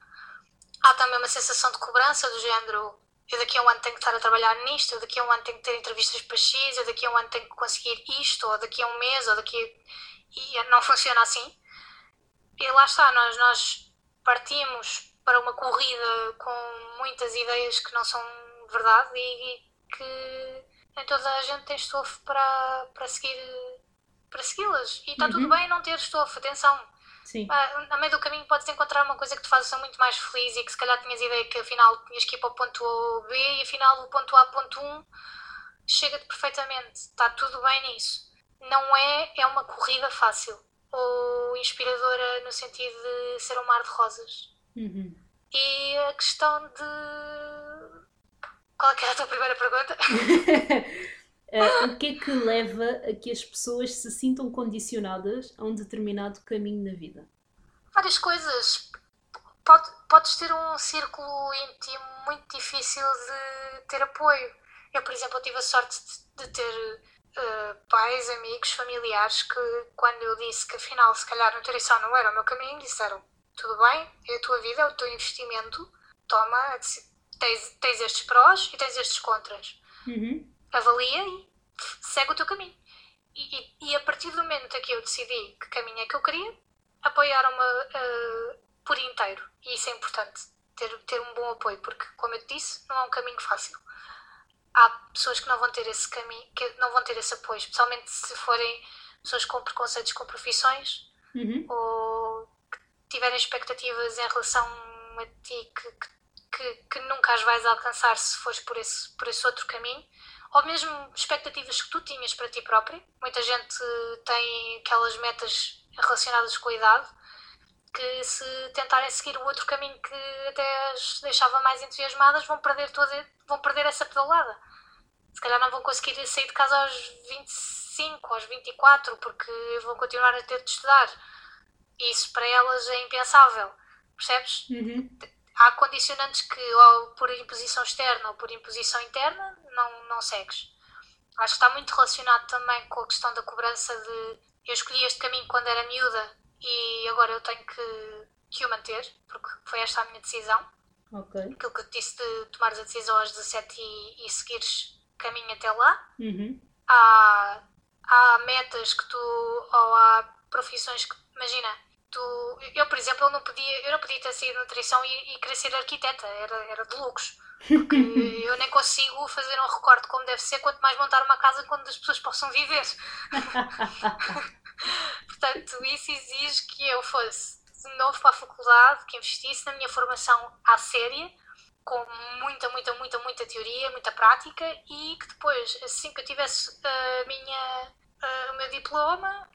Há também uma sensação de cobrança do género eu daqui a um ano tenho que estar a trabalhar nisto, eu daqui a um ano tenho que ter entrevistas para X, eu daqui a um ano tenho que conseguir isto, ou daqui a um mês, ou daqui a... E não funciona assim. E lá está, nós, nós partimos para uma corrida com muitas ideias que não são verdade e, e que nem toda a gente tem estofo para, para seguir para segui-las. E está uhum. tudo bem não ter estofo, atenção. Sim. Ah, no meio do caminho podes encontrar uma coisa que te faça muito mais feliz e que se calhar tinhas ideia que afinal tinhas que ir para o ponto A B e afinal do ponto A ponto 1 chega-te perfeitamente. Está tudo bem nisso. Não é, é uma corrida fácil ou inspiradora no sentido de ser um mar de rosas. Uhum. E a questão de. Qual é que era a tua primeira pergunta? Uh, o que é que leva a que as pessoas se sintam condicionadas a um determinado caminho na vida? Várias coisas. Pode, podes ter um círculo íntimo muito difícil de ter apoio. Eu, por exemplo, tive a sorte de, de ter uh, pais, amigos, familiares que, quando eu disse que afinal, se calhar, nutrição não era o meu caminho, disseram: tudo bem, é a tua vida, é o teu investimento, toma, tens, tens estes prós e tens estes contras. Uhum. Avalia e segue o teu caminho. E, e, e, a partir do momento em que eu decidi que caminho é que eu queria, apoiaram-me uh, por inteiro. E isso é importante, ter, ter um bom apoio, porque, como eu te disse, não é um caminho fácil há pessoas que não vão ter esse caminho, que não vão ter esse apoio, especialmente se forem pessoas com preconceitos com profissões uhum. ou que tiverem expectativas em relação a ti que, que, que, nunca as vais alcançar se fores por esse, por esse outro caminho, ou mesmo expectativas que tu tinhas para ti própria. Muita gente tem aquelas metas relacionadas com a idade que se tentarem seguir o outro caminho que até as deixava mais entusiasmadas, vão perder, toda, vão perder essa pedalada. Se calhar não vão conseguir sair de casa aos 25, aos 24, porque vão continuar a ter de estudar. Isso para elas é impensável, percebes? Uhum. Há condicionantes que, ou por imposição externa ou por imposição interna, não, não segues. Acho que está muito relacionado também com a questão da cobrança de eu escolhi este caminho quando era miúda e agora eu tenho que, que o manter, porque foi esta a minha decisão. Ok. Aquilo que eu te disse de tomares a decisão aos 17 e, e seguires caminho até lá. Uhum. Há, há metas que tu, ou há profissões que, imagina, tu, eu por exemplo, eu não podia, eu não podia ter saído nutrição e, e querer ser arquiteta, era, era de lucros. Porque eu nem consigo fazer um recorte como deve ser, quanto mais montar uma casa quando as pessoas possam viver. Portanto, isso exige que eu fosse de novo para a faculdade, que investisse na minha formação à séria, com muita, muita, muita, muita teoria, muita prática e que depois, assim que eu tivesse a minha, a, o meu diploma,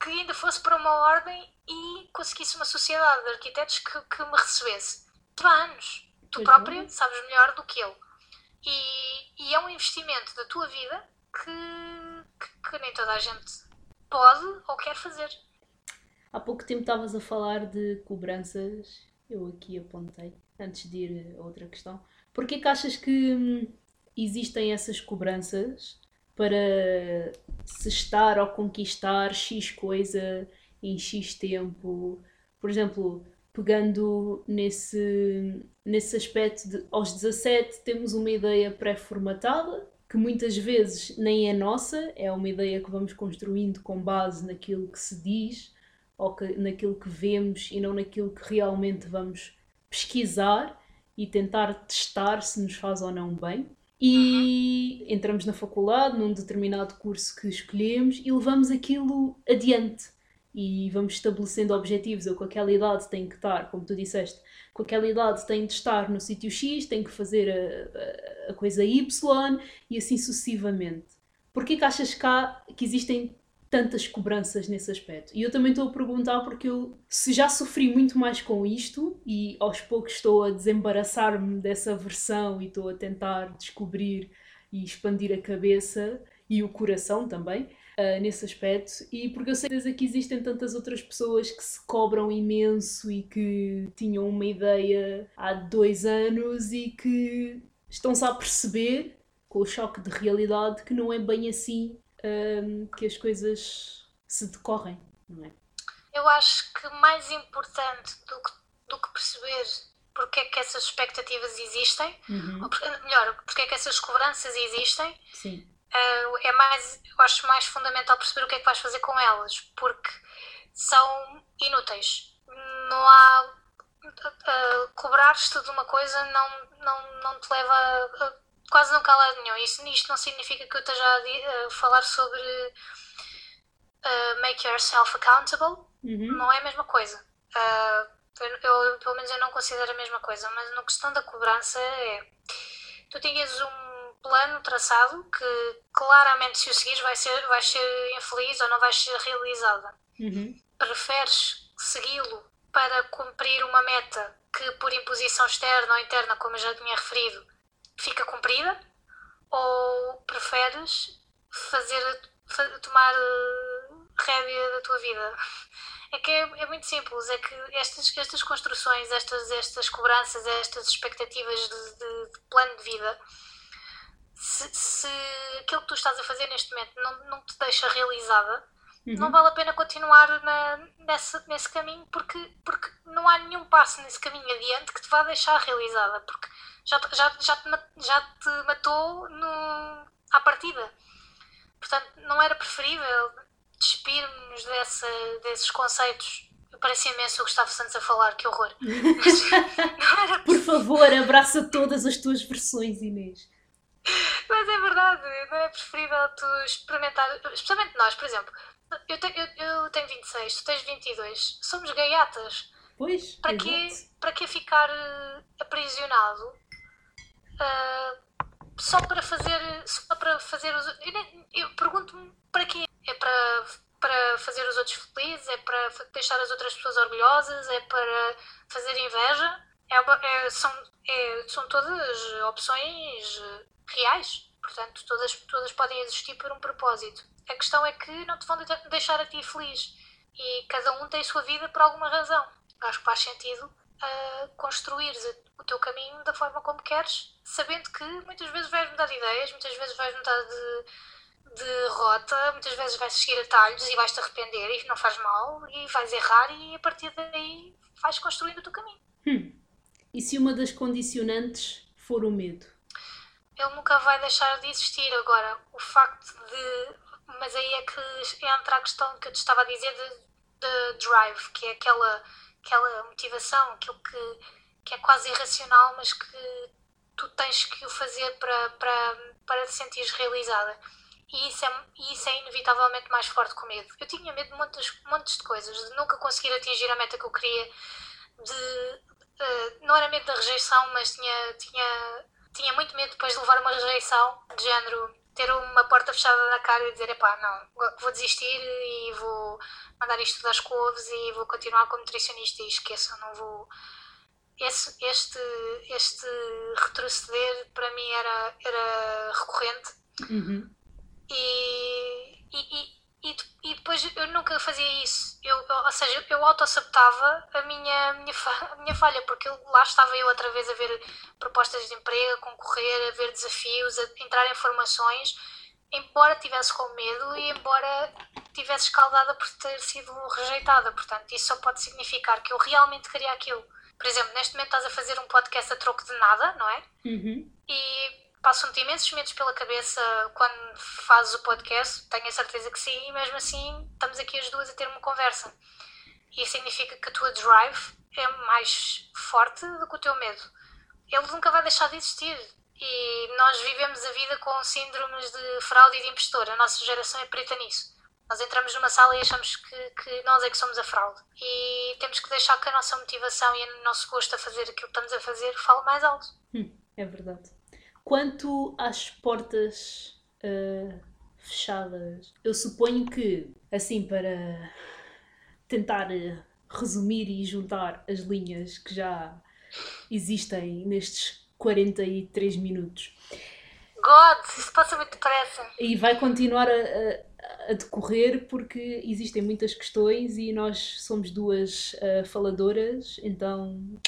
que ainda fosse para uma ordem e conseguisse uma sociedade de arquitetos que, que me recebesse. Há anos. Tu própria sabes melhor do que eu. E, e, é um investimento da tua vida que, que, que nem toda a gente pode ou quer fazer. Há pouco tempo estavas a falar de cobranças, eu aqui apontei, antes de ir a outra questão. Porquê que achas que hum, existem essas cobranças para se estar ou conquistar X coisa em X tempo? Por exemplo, pegando nesse, nesse aspecto de aos 17 temos uma ideia pré-formatada que muitas vezes nem é nossa, é uma ideia que vamos construindo com base naquilo que se diz ou que, naquilo que vemos e não naquilo que realmente vamos pesquisar e tentar testar se nos faz ou não bem. E entramos na faculdade, num determinado curso que escolhemos e levamos aquilo adiante e vamos estabelecendo objetivos. Eu, com aquela idade, tenho que estar, como tu disseste, com aquela idade, tenho de estar no sítio X, tenho que fazer a, a, a, coisa Y e assim sucessivamente. Porquê que achas cá que existem tantas cobranças nesse aspecto? E eu também estou a perguntar porque eu se já sofri muito mais com isto e aos poucos estou a desembaraçar-me dessa versão e estou a tentar descobrir e expandir a cabeça e o coração também uh, nesse aspecto, e porque eu sei que existem tantas outras pessoas que se cobram imenso e que tinham uma ideia há dois anos e que estão-se a perceber, com o choque de realidade, que não é bem assim um, que as coisas se decorrem, não é? Eu acho que mais importante do que, do que perceber porque é que essas expectativas existem, uhum. ou porque, melhor, porque é que essas cobranças existem, Sim uh, é mais, eu acho mais fundamental perceber o que é que vais fazer com elas, porque são inúteis. Não há. Uh, Cobrar-te de uma coisa não, não, não te leva a, quase nunca a lado nenhum. Isto, isto não significa que eu esteja a, a falar sobre uh, make yourself accountable. Uhum. Não é a mesma coisa. Uh, eu, eu, pelo menos eu não considero a mesma coisa, mas na questão da cobrança é. Tu tinhas um plano traçado que claramente se o seguires vai ser, vais ser infeliz ou não vais ser realizada. Uhum. Preferes segui-lo para cumprir uma meta que por imposição externa ou interna, como eu já tinha referido, fica cumprida? Ou preferes fazer, fa- tomar eh, rédea da tua vida. É que é, é muito simples, é que estas, estas construções, estas, estas cobranças, estas expectativas de, de- de plano de vida, se, se aquilo que tu estás a fazer neste momento não, não te deixa realizada, não vale a pena continuar na, nesse, nesse caminho porque, porque não há nenhum passo nesse caminho adiante que te vá deixar realizada, porque já, te- já, já, te, já te matou no, à partida. Portanto, não era preferível despirmos dessa, desses conceitos. Parecia imenso o Gustavo Santos a falar, que horror. Mas Por favor, abraça todas as tuas versões, Inês. Mas é verdade, não é preferível tu experimentar, especialmente nós, por exemplo, eu, te- eu, eu tenho 26, tu tens 22, somos gaiatas. Pois, Para quê, exato. para quê ficar eh, aprisionado ah, só para fazer só para fazer os eu, eu pergunto-me para quê? É para, para fazer os outros felizes? É para deixar as outras pessoas orgulhosas? É para fazer inveja? É é- são, é- são todas opções eh, reais. Portanto, todas, todas podem existir por um propósito. A questão é que não te vão de- deixar a ti feliz. E cada um tem a sua vida por alguma razão. Acho que faz sentido uh, construires a- o teu caminho da forma como queres, sabendo que muitas vezes vais mudar de ideias, muitas vezes vais mudar de, de rota, muitas vezes vais seguir atalhos e vais te arrepender e não faz mal e vais errar e a partir daí vais construindo o teu caminho. Hum. E se uma das condicionantes for o medo? Ele nunca vai deixar de existir. Agora, o facto de. Mas aí é que entra a questão que eu te estava a dizer de, de drive, que é aquela, aquela motivação, aquilo que, que é quase irracional, mas que tu tens que o fazer para, para, para te sentires realizada. E isso, é, e isso é inevitavelmente mais forte que o medo. Eu tinha medo de montes, montes de coisas, de nunca conseguir atingir a meta que eu queria, de. eh, não era medo da rejeição, mas tinha, tinha tinha muito medo depois de levar uma rejeição, de género, ter uma porta fechada na cara e dizer, epá, não, vou desistir e vou mandar isto das couves e vou continuar como nutricionista e esqueço, não vou... Esse, este, este retroceder para mim era, era recorrente Uhum. e, e, e, e, e depois eu nunca fazia isso. Eu, eu- ou seja, eu autossabotava a minha, minha, a minha falha, porque eu- lá estava eu outra vez a ver propostas de emprego, a concorrer, a ver desafios, a entrar em formações, embora tivesse com medo e embora tivesse escaldada por ter sido rejeitada. Portanto, isso só pode significar que eu realmente queria aquilo. Por exemplo, neste momento estás a fazer um podcast a troco de nada, não é? Uhum. e passam-te imensos medos pela cabeça quando fazes o podcast, tenho a certeza que sim, e mesmo assim estamos aqui as duas a ter uma conversa. E isso significa que a tua drive é mais forte do que o teu medo. Ele nunca vai deixar de existir. E nós vivemos a vida com síndromes de fraude e de impostor. A nossa geração é preta nisso. Nós entramos numa sala e achamos que, que nós é que somos a fraude. E temos que deixar que a nossa motivação e o nosso gosto a fazer aquilo que estamos a fazer fale mais alto. Hum, é verdade. Quanto às portas ah, fechadas, eu suponho que, assim, para tentar ah, resumir e juntar as linhas que já existem nestes 43 minutos, God, isso passa muito depressa. e vai continuar a, a- a decorrer porque existem muitas questões e nós somos duas ah, faladoras, então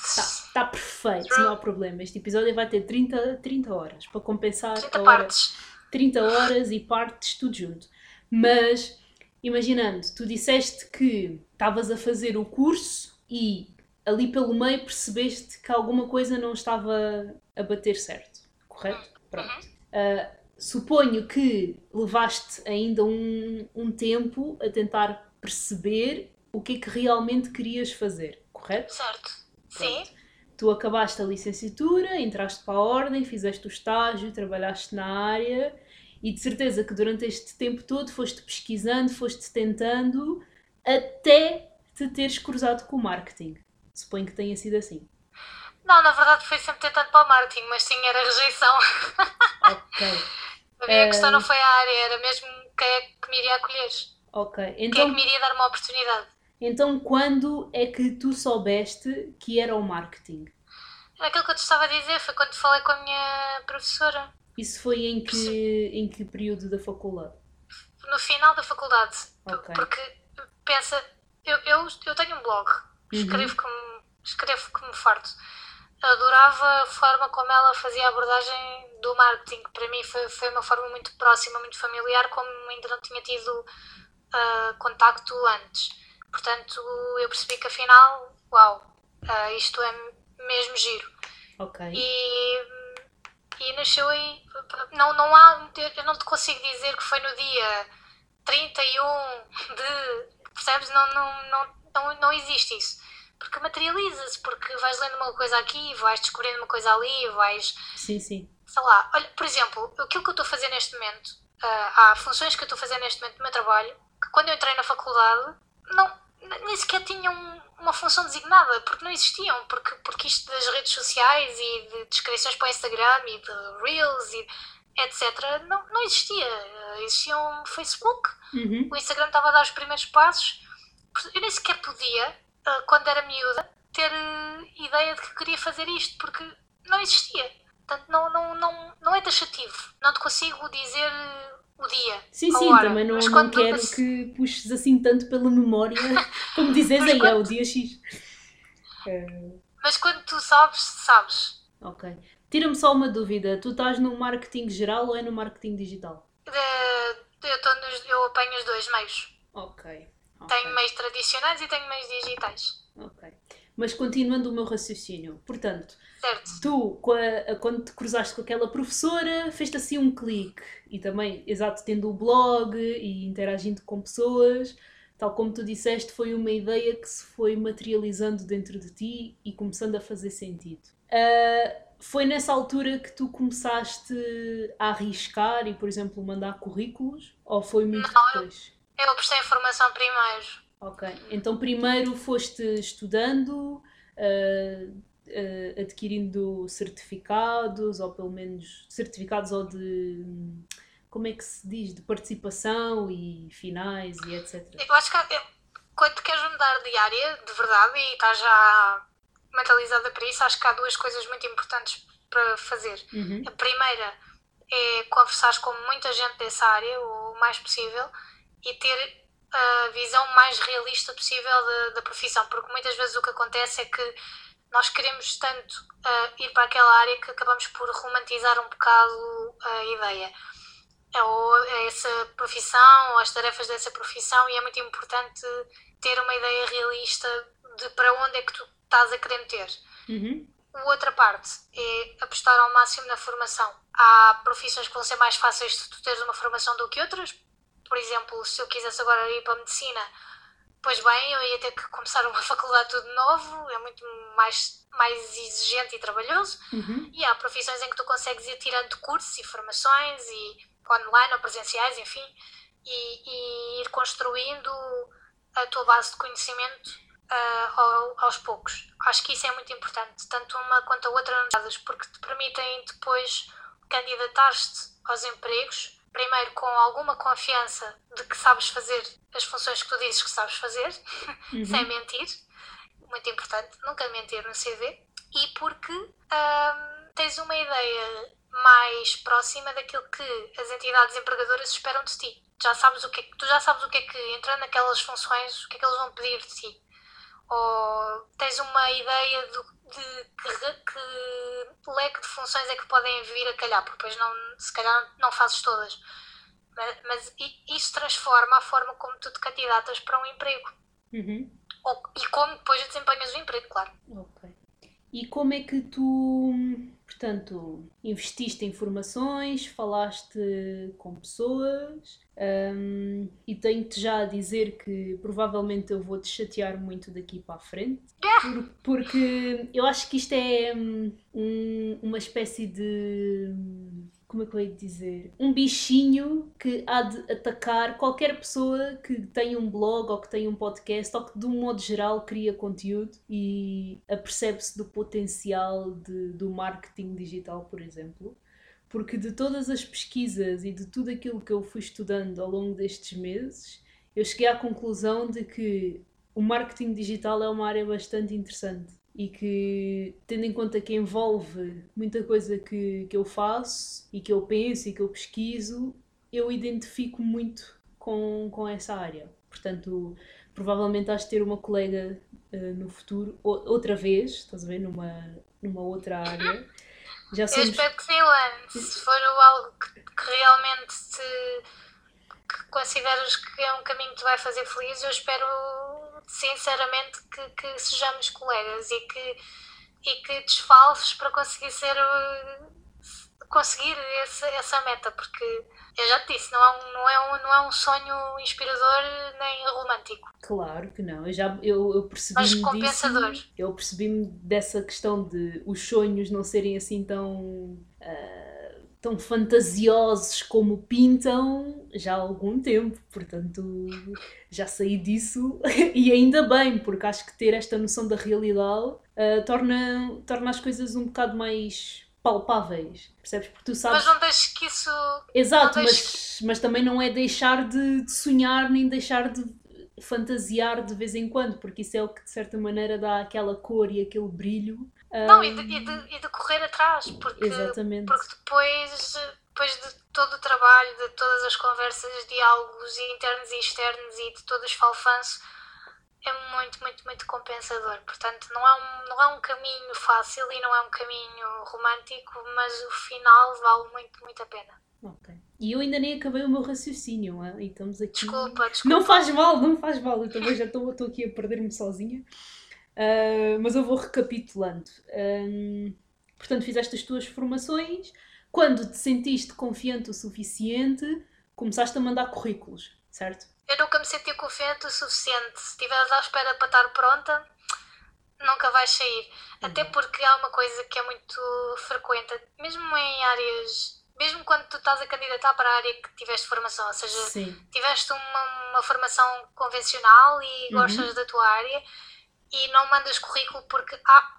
está tá perfeito, não há problema. Este episódio vai ter 30, 30 horas para compensar 30 a hora. partes. 30 horas e partes, tudo junto. Mas, imaginando, tu disseste que estavas a fazer o curso e ali pelo meio percebeste que alguma coisa não estava a bater certo, correto? Pronto. Ah, suponho que levaste ainda um, um tempo a tentar perceber o que é que realmente querias fazer, correto? Certo. Sim. Tu acabaste a licenciatura, entraste para a ordem, fizeste o estágio, trabalhaste na área e de certeza que durante este tempo todo foste pesquisando, foste tentando até te teres cruzado com o marketing. Suponho que tenha sido assim. Não, na verdade foi sempre tentando para o marketing, mas sim, era rejeição. Ok, A minha questão não foi a área, era mesmo quem é que me iria acolher. ok. Quem é que Então, me iria dar uma oportunidade. Então quando é que tu soubeste que era o marketing? Aquilo que eu te estava a dizer, foi quando falei com a minha professora. Isso foi em que, em que período da faculdade? No final da faculdade. Ok. Porque, pensa, eu, eu, eu tenho um blog, escrevo, como, escrevo como farto. Adorava a forma como ela fazia a abordagem do marketing. Para mim foi, foi uma forma muito próxima, muito familiar, como ainda não tinha tido ah, contacto antes. Portanto, eu percebi que afinal, uau, ah, isto é mesmo giro. Ok. E, e nasceu aí. Não, não há. Eu não te consigo dizer que foi no dia 31 de. Percebes? Não, não, não, não, não existe isso. Porque materializa-se, porque vais lendo uma coisa aqui, vais descobrindo uma coisa ali, vais. Sim, sim. Sei lá. Olha, por exemplo, aquilo que eu estou a fazer neste momento, ah, há funções que eu estou a fazer neste momento no meu trabalho, que quando eu entrei na faculdade, não, nem sequer tinham uma função designada, porque não existiam, porque, porque isto das redes sociais e de descrições para o Instagram e de Reels e etc. não, não existia. Existia um Facebook, Uhum. o Instagram estava a dar os primeiros passos. Eu nem sequer podia, ah, quando era miúda, ter eh, ideia de que queria fazer isto, porque não existia. Portanto, não, não, não, não é taxativo. Não te consigo dizer o dia. Sim, sim, hora, também não, mas não tu- quero que puxes assim tanto pela memória, como dizes aí, é quando- o dia X. Mas quando tu sabes, sabes. ok. Tira-me só uma dúvida, tu estás no marketing geral ou é no marketing digital? Eu, tô nos- eu apanho os dois meios. Ok. ok, Tenho meios tradicionais e tenho meios digitais. Ok. Mas continuando o meu raciocínio, portanto, Certo? tu, a- a- quando te cruzaste com aquela professora, fez assim um clique e também, exato, tendo o blog e interagindo com pessoas, tal como tu disseste, foi uma ideia que se foi materializando dentro de ti e começando a fazer sentido. Ah, foi nessa altura que tu começaste a arriscar e, por exemplo, mandar currículos? Ou foi muito Não, eu- depois? Eu prestei informação primeiro. Ok, então primeiro foste estudando, ah, ah, adquirindo certificados, ou pelo menos certificados ou de, como é que se diz, de participação e finais e etc. Eu acho que quando queres mudar de área, de verdade, e estás já mentalizada para isso, acho que há duas coisas muito importantes para fazer. Uhum, A primeira é conversares com muita gente dessa área, o mais possível, e ter a visão mais realista possível da, da profissão, porque muitas vezes o que acontece é que nós queremos tanto ah, ir para aquela área que acabamos por romantizar um bocado a ideia. É, ou é essa profissão, ou as tarefas dessa profissão, e é muito importante ter uma ideia realista de para onde é que tu estás a querer meter. uhum, A outra parte é apostar ao máximo na formação. Há profissões que vão ser mais fáceis de tu teres uma formação do que outras. Por exemplo, se eu quisesse agora ir para a medicina, pois bem, eu ia ter que começar uma faculdade tudo novo, é muito mais, mais exigente e trabalhoso. uhum, E há profissões em que tu consegues ir tirando cursos e formações, e online ou presenciais, enfim, e, e ir construindo a tua base de conhecimento ah, ao- aos poucos. Acho que isso é muito importante, tanto uma quanto a outra, porque te permitem depois candidatar-te aos empregos, primeiro com alguma confiança de que sabes fazer as funções que tu dizes que sabes fazer, sem uhum. mentir, muito importante, nunca mentir no CV, e porque hum, tens uma ideia mais próxima daquilo que as entidades empregadoras esperam de ti. Já sabes o que é tu já sabes o que é que, entrando naquelas funções, o que é que eles vão pedir de ti. Ou tens uma ideia do- de que, que leque de funções é que podem vir a calhar, porque depois não, se calhar não fazes todas. Mas, mas isso transforma a forma como tu te candidatas para um emprego. Uhum. Ou- e como depois desempenhas o emprego, claro. Ok. E como é que tu, portanto, investiste em formações, falaste com pessoas, hum, e tenho-te já a dizer que provavelmente eu vou-te chatear muito daqui para a frente, por- porque eu acho que isto é hum, um- uma espécie de. Como é que eu ia dizer? Um bichinho que há de atacar qualquer pessoa que tenha um blog ou que tenha um podcast ou que, de um modo geral, cria conteúdo e apercebe-se do potencial de- do marketing digital, por exemplo. Porque de todas as pesquisas e de tudo aquilo que eu fui estudando ao longo destes meses, eu cheguei à conclusão de que o marketing digital é uma área bastante interessante. E que, tendo em conta que envolve muita coisa que, que eu faço e que eu penso e que eu pesquiso, eu identifico muito com, com essa área. Portanto, provavelmente has de ter uma colega uh, no futuro, outra vez, estás a ver, numa, numa outra área. Já somos... Eu espero que sim, Lan. Se for algo que, que realmente te, que consideras que é um caminho que te vai fazer feliz, eu espero sinceramente que, que sejamos colegas e que, e que desfalves para conseguir ser conseguir esse, essa meta, porque eu já te disse, não é, um, não, é um, não é um sonho inspirador nem romântico. Claro que não, eu já eu, eu percebi Mas compensador. Disso, eu percebi-me dessa questão de os sonhos não serem assim tão. Uh, tão fantasiosos como pintam já há algum tempo, portanto já saí disso e ainda bem, porque acho que ter esta noção da realidade uh, torna, torna as coisas um bocado mais palpáveis, percebes? Porque tu sabes. Mas não deixes que isso. Exato, mas, mas também não é deixar de, de, sonhar nem deixar de fantasiar de vez em quando, porque isso é o que de certa maneira dá aquela cor e aquele brilho. Não, um... e, de, e, de, e de correr atrás, porque, Exatamente. porque depois, depois de todo o trabalho, de todas as conversas, diálogos internos e externos e de todo o esfalfanço é muito, muito, muito compensador. Portanto, não é, um, não é um caminho fácil e não é um caminho romântico, mas o final vale muito, muito a pena. Ok. E eu ainda nem acabei o meu raciocínio, hein? e estamos aqui. Desculpa, desculpa. Não faz mal, não faz mal, eu também já estou aqui a perder-me sozinha. Uh, mas eu vou recapitulando. Um, portanto, fizeste as tuas formações. Quando te sentiste confiante o suficiente, começaste a mandar currículos, certo? Eu nunca me senti confiante o suficiente. Se estiveres à espera para estar pronta, nunca vais sair. Uhum. Até porque há uma coisa que é muito frequente, mesmo em áreas. Mesmo quando tu estás a candidatar para a área que tiveste formação, ou seja, Sim. tiveste uma, uma formação convencional e uhum. gostas da tua área e não mandas currículo porque há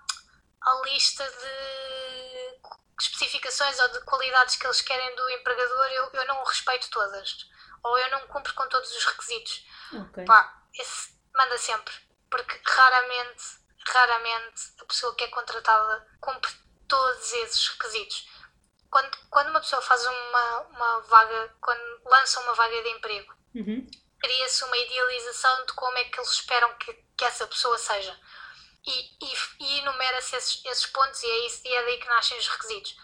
a lista de especificações ou de qualidades que eles querem do empregador, eu, eu não respeito todas ou eu não cumpro com todos os requisitos. Okay. Pá, esse manda sempre, porque raramente, raramente a pessoa que é contratada cumpre todos esses requisitos. Quando, quando uma pessoa faz uma, uma vaga, quando lança uma vaga de emprego, uhum. cria-se uma idealização de como é que eles esperam que, que essa pessoa seja. E, e, e enumera-se esses, esses pontos e é, isso, e é daí que nascem os requisitos.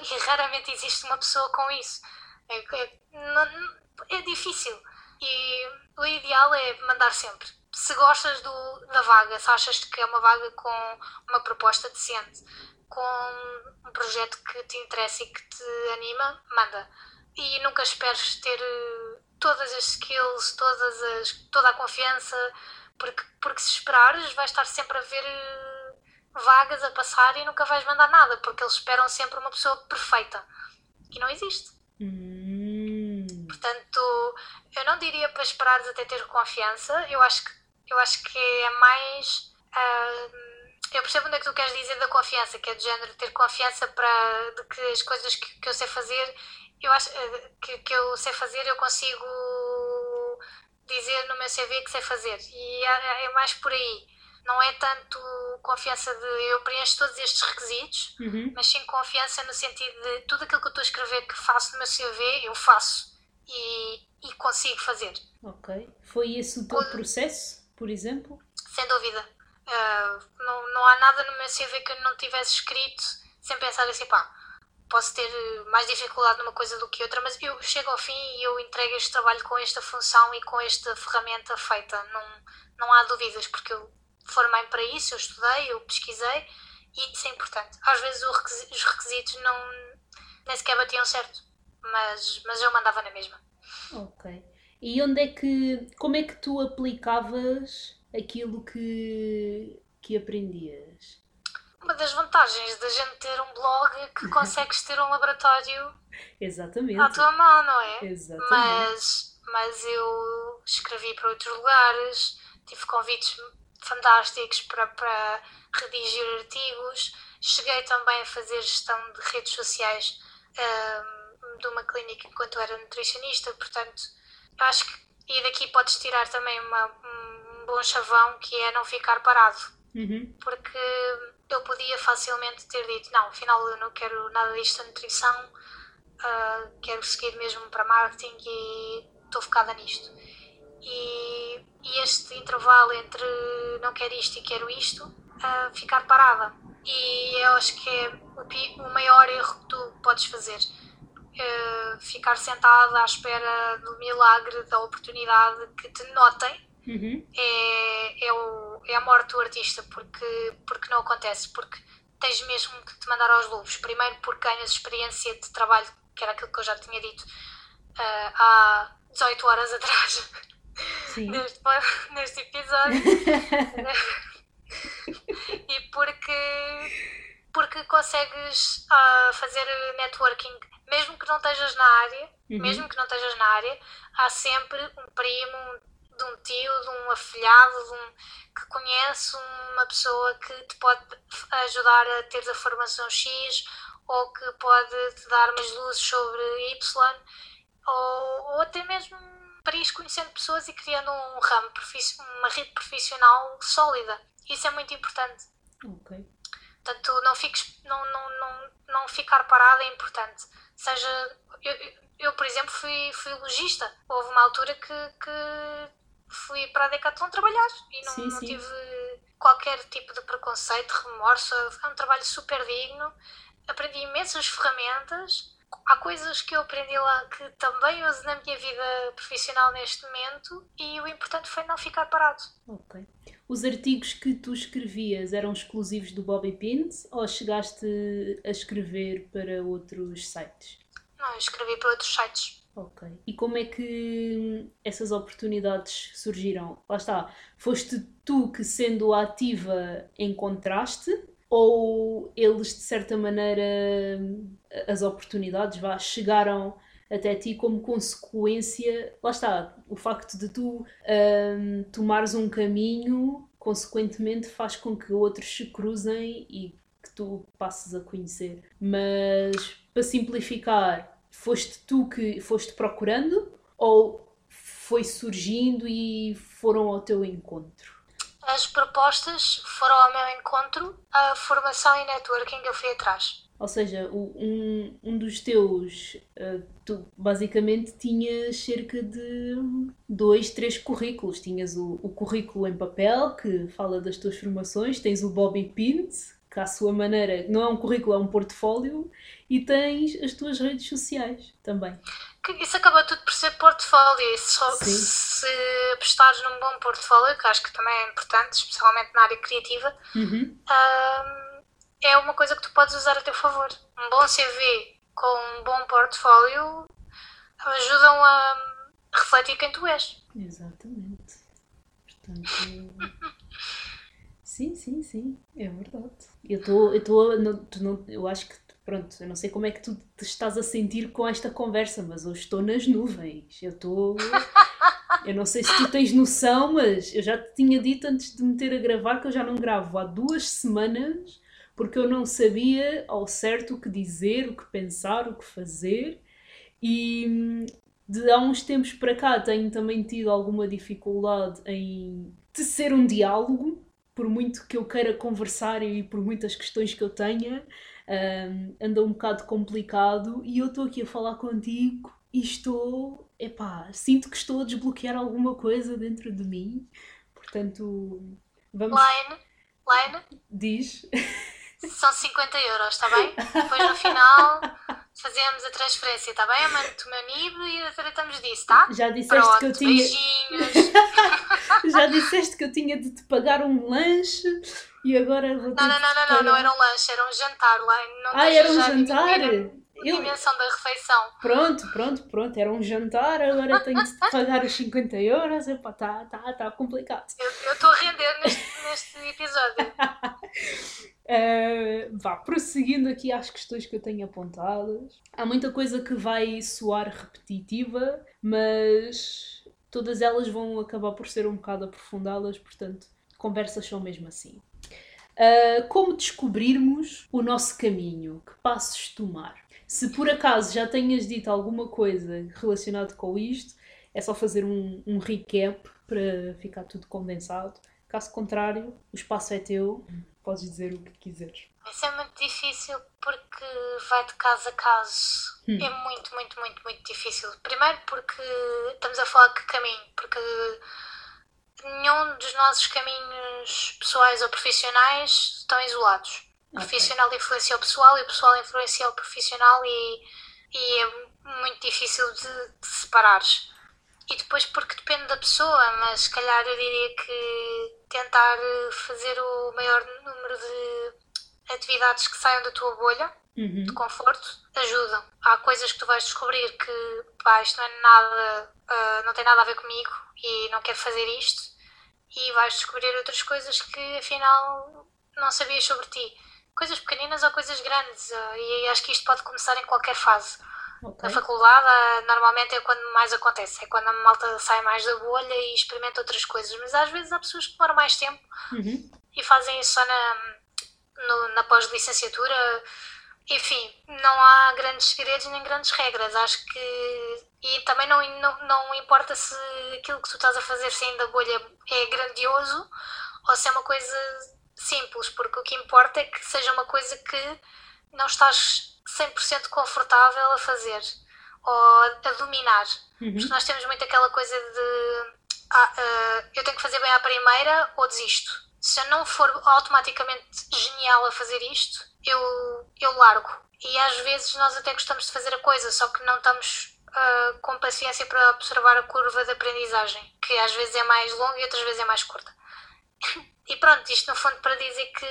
E raramente existe uma pessoa com isso. É, é, não, é difícil. E o ideal é mandar sempre. Se gostas do, da vaga, se achas que é uma vaga com uma proposta decente, com um projeto que te interessa e que te anima, manda. E nunca esperes ter eh, todas as skills, todas as, toda a confiança, porque, porque se esperares vais estar sempre a ver eh, vagas a passar e nunca vais mandar nada, porque eles esperam sempre uma pessoa perfeita. E não existe. Hum. Portanto, eu não diria para esperares até ter confiança. Eu acho que, eu acho que é mais. Uh, eu percebo onde é que tu queres dizer da confiança, que é de género ter confiança para de que as coisas que, que eu sei fazer, eu acho ah, que, que eu sei fazer, eu consigo dizer no meu CV que sei fazer. E é, é mais por aí. Não é tanto confiança de eu preencho todos estes requisitos, uhum. mas sim confiança no sentido de tudo aquilo que eu estou a escrever que faço no meu CV, eu faço e, e consigo fazer. Ok. Foi esse o teu o, processo, por exemplo? Sem dúvida. Uh, não, não há nada no meu CV que eu não tivesse escrito sem pensar assim, pá, posso ter mais dificuldade numa coisa do que outra, mas eu chego ao fim e eu entrego este trabalho com esta função e com esta ferramenta feita. Não, não há dúvidas, porque eu formei para isso, eu estudei, eu pesquisei e isso é importante. Às vezes os requisitos não, nem sequer batiam certo mas, mas eu mandava na mesma. Ok. E onde é que, como é que tu aplicavas aquilo que, que aprendias? Uma das vantagens da gente ter um blog é que consegues ter um laboratório Exatamente. à tua mão, não é? Exatamente. Mas, mas eu escrevi para outros lugares, tive convites fantásticos para, para redigir artigos, cheguei também a fazer gestão de redes sociais. Um, de uma clínica enquanto era nutricionista, portanto, acho que e daqui podes tirar também uma, um bom chavão que é não ficar parado. Uhum. porque eu podia facilmente ter dito: não, afinal eu não quero nada disto da nutrição, ah, quero seguir mesmo para marketing e estou focada nisto. E, e este intervalo entre não quero isto e quero isto, ah, ficar parada. E eu acho que é o, o maior erro que tu podes fazer. Ah, ficar sentada à espera do milagre, da oportunidade que te notem Uhum. é, é, o, é a morte do artista, porque, porque não acontece, porque tens mesmo que te mandar aos lobos. Primeiro porque ganhas experiência de trabalho, que era aquilo que eu já tinha dito ah, há 18 horas atrás, neste, neste episódio. e porque, porque consegues ah, fazer networking, mesmo que não estejas na área, Uhum. mesmo que não estejas na área, há sempre um primo, de um tio, de um afilhado, de um, que conhece uma pessoa que te pode ajudar a ter a formação X ou que pode te dar umas luzes sobre Y ou, ou até mesmo para ir conhecendo pessoas e criando um ramo, uma rede profissional sólida. Isso é muito importante. Ok. Portanto, não, fiques, não, não, não, não ficar parado é importante. Seja, eu, eu- eu, por exemplo, fui, fui logista. Houve uma altura que, que fui para a Decathlon trabalhar e não, Sim, não sim. tive qualquer tipo de preconceito, remorso. É um trabalho super digno. Aprendi imensas ferramentas. Há coisas que eu aprendi lá que também uso na minha vida profissional neste momento e o importante foi não ficar parado. Ok. Os artigos que tu escrevias eram exclusivos do Bobby Pins ou chegaste a escrever para outros sites? Não, eu escrevi para outros sites. Ok. E como é que essas oportunidades surgiram? Lá está, foste tu que, sendo ativa, encontraste? Ou eles, de certa maneira, as oportunidades vá, chegaram até ti como consequência? Lá está, o facto de tu hum, tomares um caminho, consequentemente, faz com que outros se cruzem e que tu passes a conhecer. Mas, para simplificar, foste tu que foste procurando ou foi surgindo e foram ao teu encontro? As propostas foram ao meu encontro, a formação e networking eu fui atrás. Ou seja, um, um dos teus, eh, tu basicamente tinhas cerca de dois, três currículos. Tinhas o, o currículo em papel, que fala das tuas formações, tens o Bobby Pins, que à sua maneira não é um currículo, é um portfólio, e tens as tuas redes sociais também. Que Isso acaba tudo por ser portfólio. E se, só- Sim. se apostares num bom portfólio, que acho que também é importante, especialmente na área criativa, Uhum. hum, é uma coisa que tu podes usar a teu favor. Um bom CV com um bom portfólio ajudam a refletir quem tu és. Exatamente. Portanto. Sim, sim, sim, é verdade. Eu estou, eu eu acho que, pronto, eu não sei como é que tu te estás a sentir com esta conversa, mas eu estou nas nuvens. Eu estou, eu não sei se tu tens noção, mas eu já te tinha dito antes de me ter a gravar que eu já não gravo há duas semanas porque eu não sabia ao certo o que dizer, o que pensar, o que fazer e de há uns tempos para cá tenho também tido alguma dificuldade em tecer um diálogo, por muito que eu queira conversar e por muitas questões que eu tenha, hum, anda um bocado complicado e eu estou aqui a falar contigo e estou, epá, sinto que estou a desbloquear alguma coisa dentro de mim, portanto, vamos, Line, line, diz. são 50 euros, está bem? Depois no final fazemos a transferência, está bem? Eu mando-te o meu NIB e tratamos disso, tá? Já disseste que eu Pronto, tinha, beijinhos. já disseste que eu tinha de te pagar um lanche e agora vou Não, não, não, não, não, não era um lanche, era um jantar lá. Não Ah, era um jantar? A Eu, dimensão da refeição. Pronto, pronto, pronto, era um jantar, agora tenho de pagar os 50 euros, epá, tá, tá, tá complicado. Eu estou a render neste, neste episódio. Uh, vá, prosseguindo aqui às questões que eu tenho apontadas. Há muita coisa que vai soar repetitiva, mas todas elas vão acabar por ser um bocado aprofundadas, portanto, conversas são mesmo assim. Uh, como descobrirmos o nosso caminho? Que passos tomar? Se por acaso já tenhas dito alguma coisa relacionada com isto, é só fazer um, um recap para ficar tudo condensado. Caso contrário, o espaço é teu, podes dizer o que quiseres. Isso é muito difícil porque vai de caso a caso. Hum. É muito, muito, muito, muito difícil. Primeiro porque estamos a falar que caminho, porque nenhum dos nossos caminhos pessoais ou profissionais estão isolados. O Ok. profissional influencia o pessoal e o pessoal influencia o profissional e, e é muito difícil de, de separares. E depois porque depende da pessoa, mas se calhar eu diria que tentar eh, fazer o maior número de atividades que saiam da tua bolha Uhum. de conforto ajudam. Há coisas que tu vais descobrir que pá, isto não é nada, ah, não tem nada a ver comigo e não quero fazer isto, e vais descobrir outras coisas que afinal não sabias sobre ti. Coisas pequeninas ou coisas grandes, ah, e acho que isto pode começar em qualquer fase. Ok. Na faculdade, ah, normalmente é quando mais acontece, é quando a malta sai mais da bolha e experimenta outras coisas, mas às vezes há pessoas que demoram mais tempo Uhum. e fazem isso só na, no- na pós-licenciatura. Enfim, não há grandes segredos nem grandes regras. Acho que. E também não, não, não importa se aquilo que tu estás a fazer saindo da bolha é grandioso ou se é uma coisa simples, porque o que importa é que seja uma coisa que não estás 100% confortável a fazer ou a dominar. Uhum. Porque nós temos muito aquela coisa de ah, ah, eu tenho que fazer bem à primeira ou desisto. Se eu não for automaticamente genial a fazer isto, eu, eu largo. E às vezes nós até gostamos de fazer a coisa, só que não estamos ah, com paciência para observar a curva de aprendizagem, que às vezes é mais longa e outras vezes é mais curta. E pronto, isto no fundo para dizer que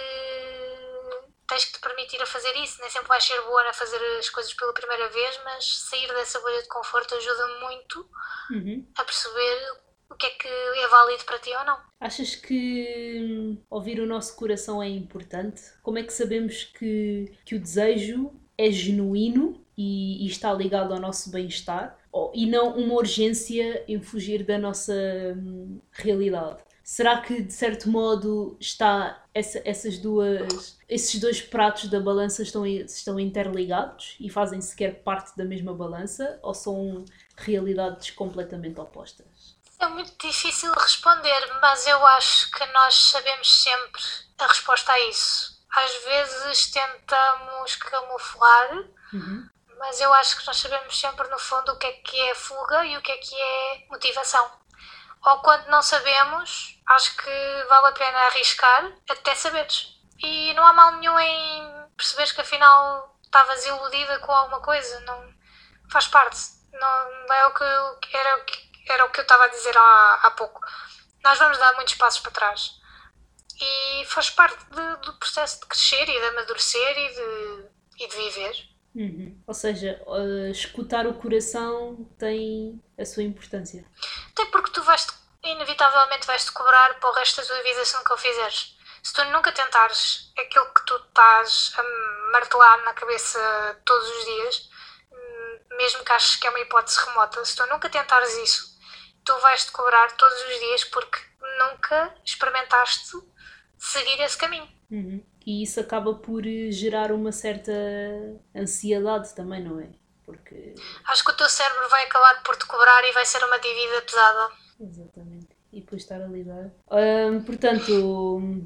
tens que te permitir a fazer isso, nem sempre vais ser boa a fazer as coisas pela primeira vez, mas sair dessa bolha de conforto ajuda muito Uhum. a perceber o que é que é válido para ti ou não. Achas que hum, ouvir o nosso coração é importante? Como é que sabemos que, que o desejo é genuíno e, e está ligado ao nosso bem-estar e não uma urgência em fugir da nossa hum, realidade? Será que de certo modo está essa- essas duas, esses dois pratos da balança estão, estão interligados e fazem sequer parte da mesma balança ou são realidades completamente opostas? É muito difícil responder, mas eu acho que nós sabemos sempre a resposta a isso. Às vezes tentamos camuflar, Uhum. mas eu acho que nós sabemos sempre no fundo o que é que é fuga e o que é que é motivação. Ou quando não sabemos, acho que vale a pena arriscar até saberes. E não há mal nenhum em perceberes que afinal estavas iludida com alguma coisa, não faz parte. Não, é o que era, o que era o que eu estava a dizer há, há pouco. Nós vamos dar muitos passos para trás. E faz parte de- do processo de crescer e de amadurecer e de, e de viver. Uhum. Ou seja, uh, escutar o coração tem a sua importância. Até porque tu vais, inevitavelmente, vais-te cobrar para o resto da tua vida se nunca o fizeres. Se tu nunca tentares aquilo que tu estás a martelar na cabeça todos os dias, hum, mesmo que aches que é uma hipótese remota, se tu nunca tentares isso, tu vais-te cobrar todos os dias porque nunca experimentaste seguir esse caminho. Uhum. E isso acaba por eh, gerar uma certa ansiedade também, não é? Porque. Acho que o teu cérebro vai acabar por te cobrar e vai ser uma dívida pesada. Exatamente. E depois estar a lidar. Portanto,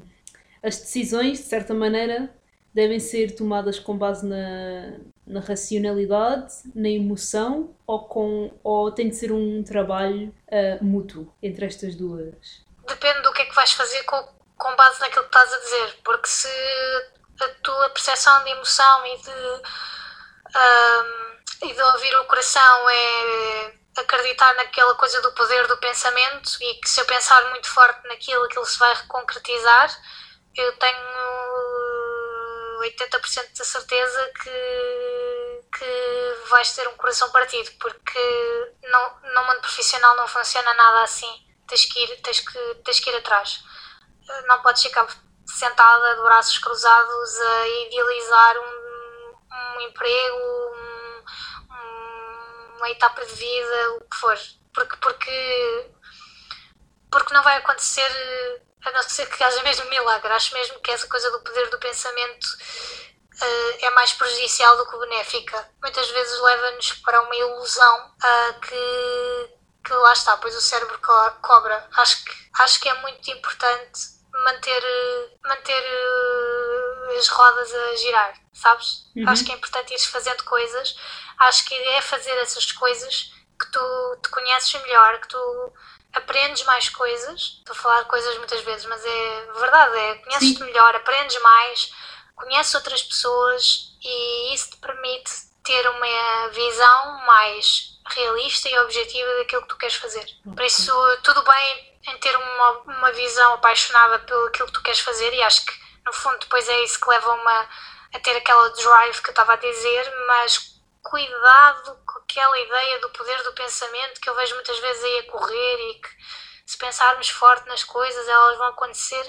as decisões, de certa maneira, devem ser tomadas com base na, na racionalidade, na emoção, ou, com, ou tem de ser um trabalho ah, mútuo entre estas duas. depende do que é que vais fazer com, com base naquilo que estás a dizer, porque se a tua percepção de emoção e de, ahm, e de ouvir o coração é acreditar naquela coisa do poder do pensamento e que se eu pensar muito forte naquilo, aquilo se vai concretizar, eu tenho 80% de certeza que, que vais ter um coração partido, porque não, no mundo profissional não funciona nada assim. Tens que ir, tens que, tens que ir atrás. Não podes ficar sentada de braços cruzados a idealizar um, um emprego, um- um- uma etapa de vida, o que for. Porque, porque, porque não vai acontecer a não ser que haja mesmo milagre. Acho mesmo que essa coisa do poder do pensamento eh, é mais prejudicial do que benéfica. Muitas vezes leva-nos para uma ilusão ah, que, que lá está, pois o cérebro co cobra. Acho que, acho que é muito importante manter, manter uh, as rodas a girar, sabes? Uhum. Acho que é importante ires fazendo coisas. Acho que é fazer essas coisas que tu te conheces melhor, que tu aprendes mais coisas. Estou a falar coisas muitas vezes, mas é verdade, é conheces-te melhor, aprendes mais, conheces outras pessoas e isso te permite ter uma visão mais realista e objetiva daquilo que tu queres fazer. Por isso, tudo bem em ter uma, uma visão apaixonada pelo aquilo que tu queres fazer e acho que no fundo depois é isso que leva uma, a ter aquela drive que eu estava a dizer, mas cuidado com aquela ideia do poder do pensamento que eu vejo muitas vezes aí a correr e que se pensarmos forte nas coisas elas vão acontecer.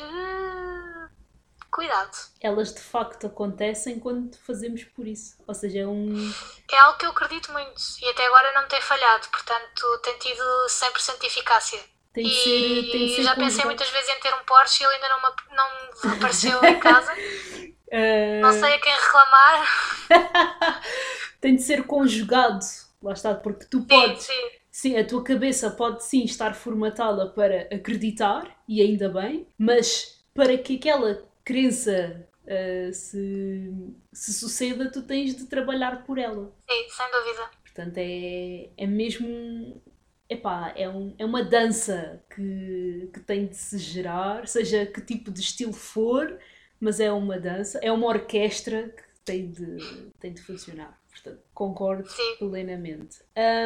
Uh, cuidado. Elas de facto acontecem quando fazemos por isso. Ou seja, é um. É algo que eu acredito muito e até agora não tem falhado, portanto tem tido 100% de eficácia. Tem de E ser. Tem ser já pensei muitas vezes em ter um Porsche e ele ainda não me, não me apareceu em casa. Ah, Não sei a quem reclamar. tem de ser conjugado. Lá está, porque tu Sim, podes. sim. Sim, a tua cabeça pode sim estar formatada para acreditar, e ainda bem, mas para que aquela crença ah, se, se suceda, tu tens de trabalhar por ela. Sim, sem dúvida. Portanto, é, é mesmo. Epá, é, um, é uma dança que, que tem de se gerar, seja que tipo de estilo for, mas é uma dança, é uma orquestra que tem de, tem de funcionar. Portanto, concordo Sim. plenamente.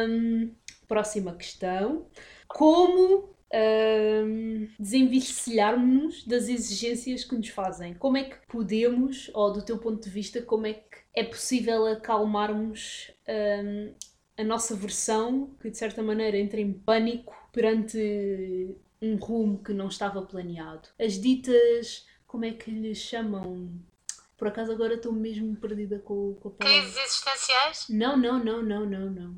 Hum, próxima questão. Como hum, desenvencilharmos das exigências que nos fazem? Como é que podemos, ou do teu ponto de vista, como é que é possível acalmarmos hum, a nossa versão que de certa maneira entra em pânico perante um rumo que não estava planeado? As ditas, como é que lhes chamam? Por acaso agora estou mesmo perdida com, com a palavra. Crises existenciais? Não, não, não, não, não, não.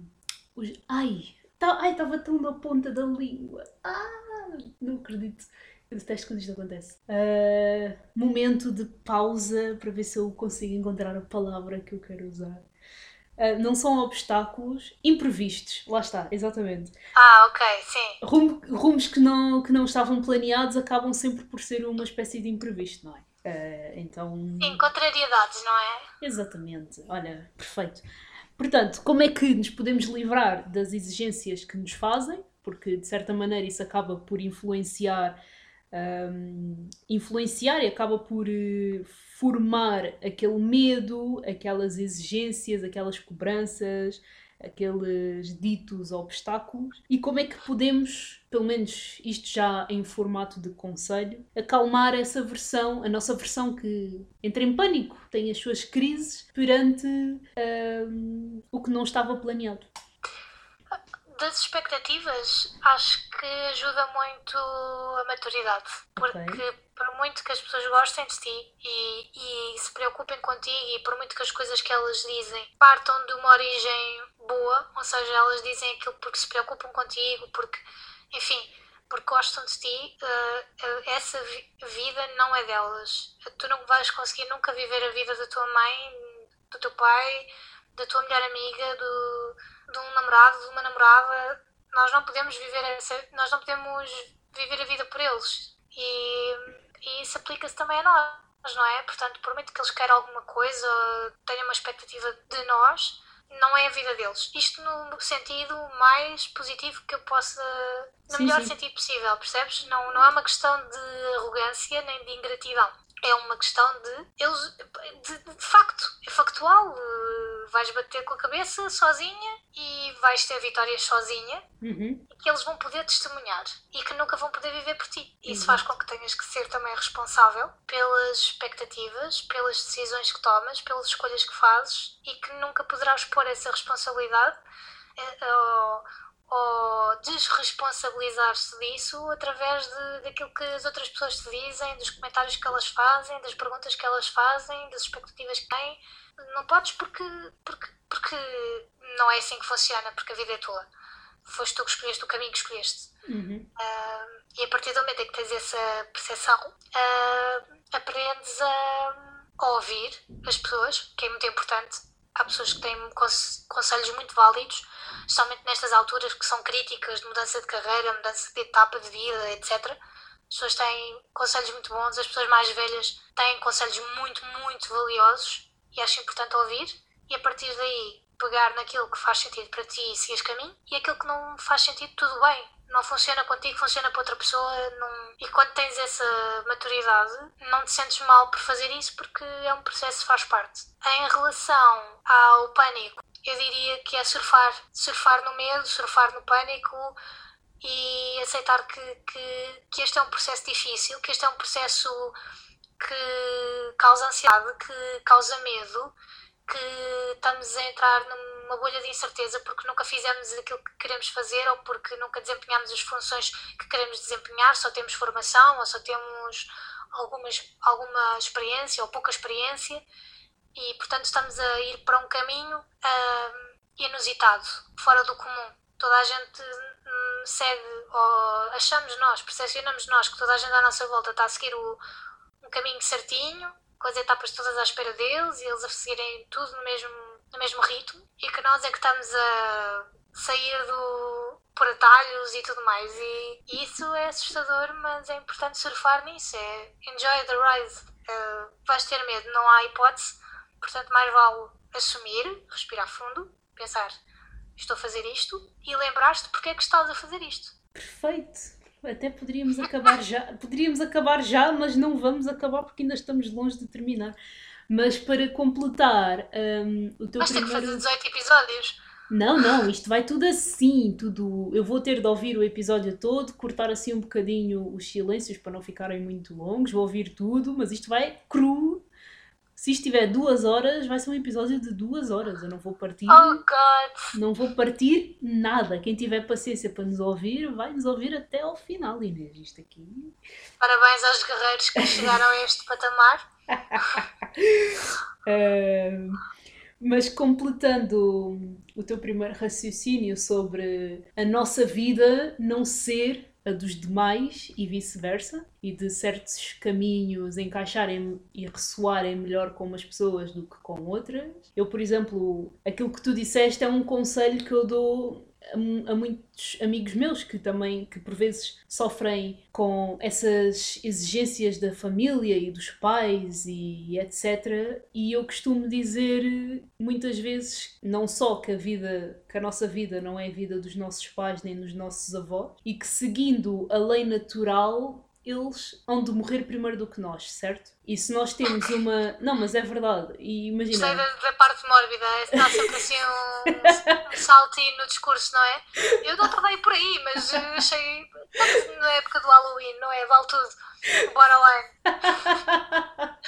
Os... Ai, tá... ai, estava tão na ponta da língua. Ah, não acredito. Eu detesto quando isto acontece. Ah, momento de pausa para ver se eu consigo encontrar a palavra que eu quero usar. Ah, não são obstáculos imprevistos. Lá está, exatamente. Ah, ok, sim. Rum- rumos que não, que não estavam planeados acabam sempre por ser uma espécie de imprevisto, não é? Ah, então. Sim, contrariedades, não é? Exatamente, olha, perfeito. Portanto, como é que nos podemos livrar das exigências que nos fazem? Porque de certa maneira isso acaba por influenciar, hum, influenciar e acaba por eh, formar aquele medo, aquelas exigências, aquelas cobranças, aqueles ditos obstáculos. E como é que podemos, pelo menos isto já em formato de conselho, acalmar essa versão, a nossa versão que entra em pânico, tem as suas crises perante hum, o que não estava planeado. Das expectativas, acho que ajuda muito a maturidade. Porque Ok. por muito que as pessoas gostem de ti e, e se preocupem contigo e por muito que as coisas que elas dizem partam de uma origem boa, ou seja, elas dizem aquilo porque se preocupam contigo, porque, enfim, porque gostam de ti, eh, essa vi- vida não é delas. Tu não vais conseguir nunca viver a vida da tua mãe, do teu pai, da tua melhor amiga, do, de um namorado, de uma namorada. Nós não podemos viver essa, nós não podemos viver a vida por eles. E, e isso aplica-se também a nós, não é? Portanto, por muito que eles queiram alguma coisa, ou tenham uma expectativa de nós, não é a vida deles. Isto no sentido mais positivo que eu possa, no Sim, melhor sim. sentido possível, percebes? Não, não é uma questão de arrogância nem de ingratidão. É uma questão de eles de, de facto, é factual. Vais bater com a cabeça sozinha e vais ter vitórias sozinha Uhum. que eles vão poder testemunhar e que nunca vão poder viver por ti. Isso Exato. faz com que tenhas que ser também responsável pelas expectativas, pelas decisões que tomas, pelas escolhas que fazes e que nunca poderás pôr essa responsabilidade eh, ou, ou desresponsabilizar-se disso através de, daquilo que as outras pessoas te dizem, dos comentários que elas fazem, das perguntas que elas fazem, das expectativas que têm. Não podes porque, porque, porque não é assim que funciona, porque a vida é tua foste tu que escolheste o caminho que escolheste. Uhum. Ah, e a partir do momento em que tens essa percepção, ah, aprendes a, a ouvir as pessoas, que é muito importante. há pessoas que têm conselhos muito válidos, especialmente nestas alturas que são críticas de mudança de carreira, mudança de etapa de vida, etc. As pessoas têm conselhos muito bons, as pessoas mais velhas têm conselhos muito, muito valiosos e acho importante ouvir. E a partir daí pegar naquilo que faz sentido para ti e seguires caminho e aquilo que não faz sentido, tudo bem. Não funciona contigo, funciona para outra pessoa. Não... E quando tens essa maturidade, não te sentes mal por fazer isso porque é um processo que faz parte. Em relação ao pânico, eu diria que é surfar. Surfar no medo, surfar no pânico e aceitar que, que, que este é um processo difícil, que este é um processo que causa ansiedade, que causa medo que estamos a entrar numa bolha de incerteza porque nunca fizemos aquilo que queremos fazer ou porque nunca desempenhamos as funções que queremos desempenhar, só temos formação ou só temos algumas, alguma experiência ou pouca experiência e, portanto, estamos a ir para um caminho uh, inusitado, fora do comum. Toda a gente hum, segue, ou achamos nós, percepcionamos nós que toda a gente à nossa volta está a seguir o, um caminho certinho com as etapas todas à espera deles e eles a seguirem tudo no mesmo, no mesmo ritmo e que nós é que estamos a sair do, por atalhos e tudo mais. E, e isso é assustador, mas é importante surfar nisso. É enjoy the ride. Uh, vais ter medo, não há hipótese. Portanto, mais vale assumir, respirar fundo, pensar estou a fazer isto e lembrar-te porque é que estás a fazer isto. Perfeito. Até poderíamos acabar já, poderíamos acabar já, mas não vamos acabar porque ainda estamos longe de terminar. Mas para completar um, o teu Mas primeiro... ter que fazer 18 episódios. Não, não, isto vai tudo assim, tudo. Eu vou ter de ouvir o episódio todo, cortar assim um bocadinho os silêncios para não ficarem muito longos, vou ouvir tudo, mas isto vai cru se isto tiver duas horas, vai ser um episódio de duas horas. Eu não vou partir. Oh, God! Não vou partir nada. Quem tiver paciência para nos ouvir, vai nos ouvir até ao final, Inês. Isto aqui. Parabéns aos guerreiros que chegaram a este patamar. uh, mas completando o teu primeiro raciocínio sobre a nossa vida não ser a dos demais e vice-versa, e de certos caminhos encaixarem e ressoarem melhor com umas pessoas do que com outras. Eu, por exemplo, aquilo que tu disseste é um conselho que eu dou a, muitos amigos meus que também, que por vezes sofrem com essas exigências da família e dos pais e etc. E eu costumo dizer muitas vezes, não só que a vida, que a nossa vida não é a vida dos nossos pais nem dos nossos avós, e que seguindo a lei natural eles hão de morrer primeiro do que nós, certo? E se nós temos uma. Não, mas é verdade. E imagina. Gostei da, da parte mórbida, está sempre assim um, um saltinho no discurso, não é? Eu não trabalhei por aí, mas achei. Na época do Halloween, não é? Vale tudo. Bora lá.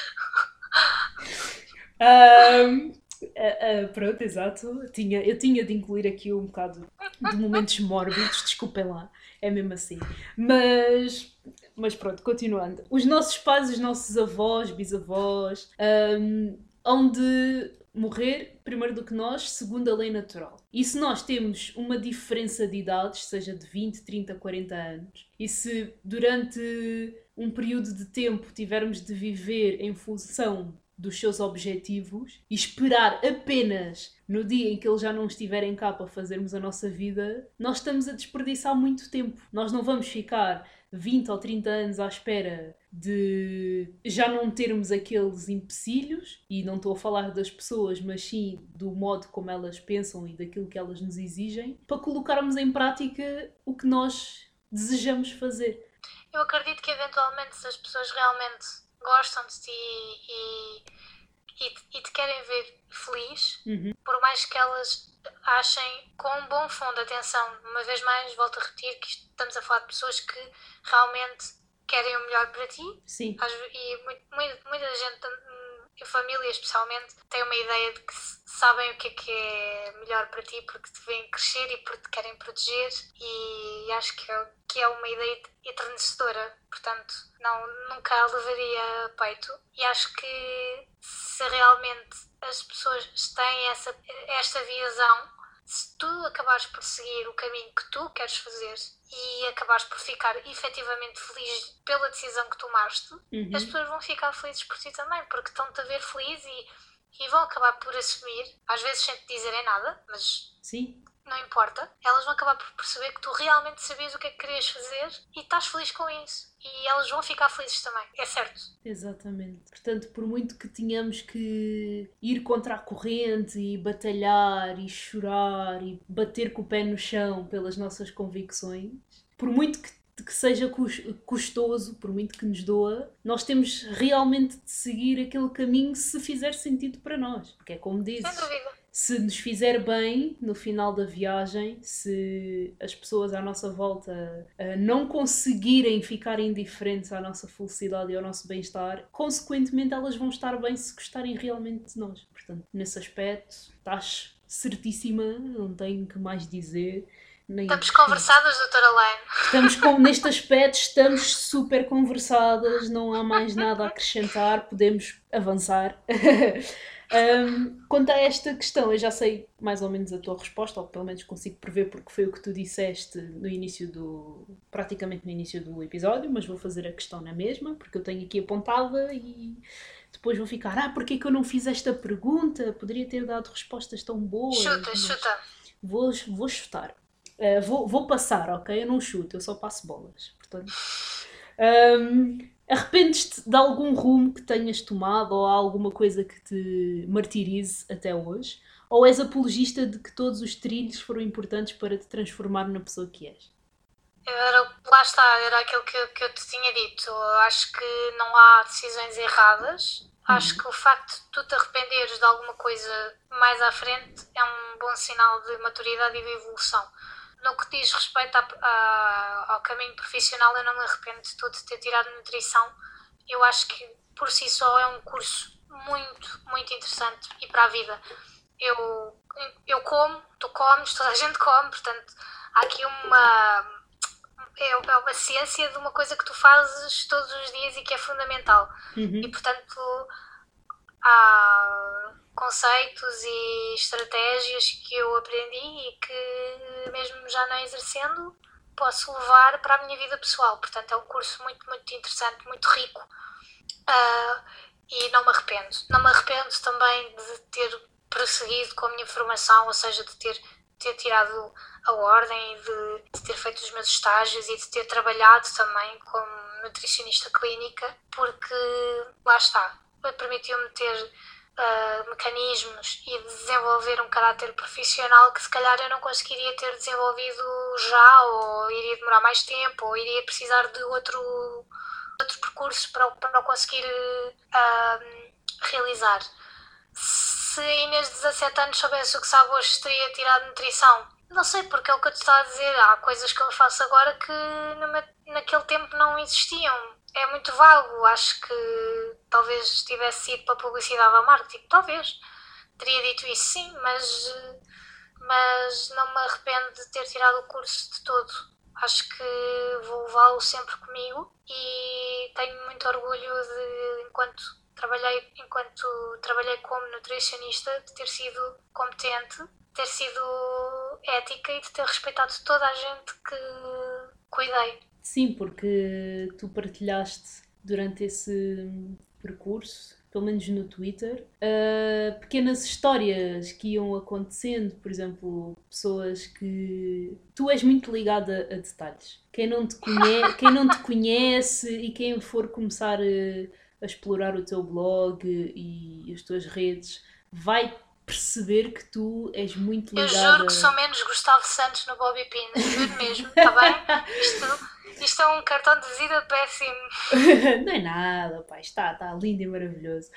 um, uh, uh, pronto, exato. Tinha, eu tinha de incluir aqui um bocado de momentos mórbidos, desculpem lá, é mesmo assim. Mas mas pronto, continuando. Os nossos pais, os nossos avós, bisavós, um, hão de morrer primeiro do que nós, segundo a lei natural. E se nós temos uma diferença de idades, seja de 20, 30, 40 anos, e se durante um período de tempo tivermos de viver em função dos seus objetivos e esperar apenas no dia em que eles já não estiverem cá para fazermos a nossa vida, nós estamos a desperdiçar muito tempo. Nós não vamos ficar 20 ou 30 anos à espera de já não termos aqueles empecilhos, e não estou a falar das pessoas, mas sim do modo como elas pensam e daquilo que elas nos exigem, para colocarmos em prática o que nós desejamos fazer. Eu acredito que eventualmente se as pessoas realmente gostam de ti e, e, e te querem ver feliz, uhum. por mais que elas achem com um bom fundo de atenção. Uma vez mais, volto a repetir que estamos a falar de pessoas que realmente querem o melhor para ti. Sim. E muita, muita gente, a família especialmente, tem uma ideia de que sabem o que é que é melhor para ti porque te veem crescer e porque te querem proteger e acho que é, que é uma ideia eternecedora. Portanto, não, nunca a levaria a peito. E acho que se realmente as pessoas têm essa, esta visão, se tu acabares por seguir o caminho que tu queres fazer e acabares por ficar efetivamente feliz pela decisão que tomaste, uhum. as pessoas vão ficar felizes por ti também, porque estão-te a ver feliz e, e vão acabar por assumir, às vezes sem te dizerem nada, mas Sim, não importa, elas vão acabar por perceber que tu realmente sabias o que é que querias fazer e estás feliz com isso. E elas vão ficar felizes também, é certo. exatamente. Portanto, por muito que tenhamos que ir contra a corrente e batalhar e chorar e bater com o pé no chão pelas nossas convicções, por muito que que seja cus- custoso, por muito que nos doa, nós temos realmente de seguir aquele caminho se fizer sentido para nós. Porque é como dizes, Sem dúvida. Se nos fizer bem no final da viagem, se as pessoas à nossa volta ah, não conseguirem ficar indiferentes à nossa felicidade e ao nosso bem-estar, consequentemente elas vão estar bem se gostarem realmente de nós. Portanto, nesse aspecto, estás certíssima, não tenho que mais dizer. Nem Estamos conversadas, doutora Lane. Estamos com, neste aspecto, estamos super conversadas, não há mais nada a acrescentar, podemos avançar. Um, quanto a esta questão, eu já sei mais ou menos a tua resposta, ou pelo menos consigo prever porque foi o que tu disseste no início do. praticamente no início do episódio, mas vou fazer a questão na mesma, porque eu tenho aqui apontada e depois vou ficar, ah, porque é que eu não fiz esta pergunta? Poderia ter dado respostas tão boas. Chuta, chuta. Vou, vou chutar. Uh, vou, vou passar, ok? Eu não chuto, eu só passo bolas. Portanto, um, arrependes-te de algum rumo que tenhas tomado ou alguma coisa que te martirize até hoje? Ou és apologista de que todos os trilhos foram importantes para te transformar na pessoa que és? Era, lá está, era aquilo que, eu- que eu te tinha dito. Acho que não há decisões erradas. Acho que o facto de tu te arrependeres de alguma coisa mais à frente é um bom sinal de maturidade e de evolução. No que diz respeito à- à- ao caminho profissional, eu não me arrependo de tudo de ter tirado nutrição. Eu acho que por si só é um curso muito, muito interessante e para a vida. Eu, eu como, tu comes, toda a gente come, portanto há aqui uma, é é uma ciência de uma coisa que tu fazes todos os dias e que é fundamental. E portanto há conceitos e estratégias que eu aprendi e que mesmo já não exercendo posso levar para a minha vida pessoal. Portanto é um curso muito, muito interessante, muito rico. Ah, e não me arrependo. Não me arrependo também de ter prosseguido com a minha formação, ou seja, de ter, ter tirado a ordem, de, de ter feito os meus estágios e de ter trabalhado também como nutricionista clínica, porque lá está, permitiu-me ter ah, mecanismos e desenvolver um caráter profissional que se calhar eu não conseguiria ter desenvolvido já, ou iria demorar mais tempo, ou iria precisar de outro, outro percurso para, para conseguir ah, realizar. Se a Inês de 17 anos soubesse o que sabe hoje, teria tirado nutrição. Não sei, porque é o que eu te estava a dizer. Há coisas que eu faço agora que numa- naquele tempo não existiam. É muito vago. Acho que talvez tivesse ido para publicidade ou marketing. Talvez. Teria dito isso sim, mas, mas não me arrependo de ter tirado o curso de todo. Acho que vou levá-lo sempre comigo e tenho muito orgulho de, enquanto trabalhei, enquanto trabalhei como nutricionista, de ter sido competente, ter sido ética e de ter respeitado toda a gente que cuidei. Sim, porque tu partilhaste durante esse percurso, pelo menos no Twitter, ah, pequenas histórias que iam acontecendo, por exemplo, pessoas que. Tu és muito ligada a detalhes. Quem não te, conhe... quem não te conhece e quem for começar a, a explorar o teu blog e as tuas redes vai perceber que tu és muito Eu ligada. juro que sou menos Gustavo Santos no Bobby Pins, juro mesmo, está bem? Isto, isto é um cartão de visita péssimo. não é nada, pá, está, está lindo e maravilhoso.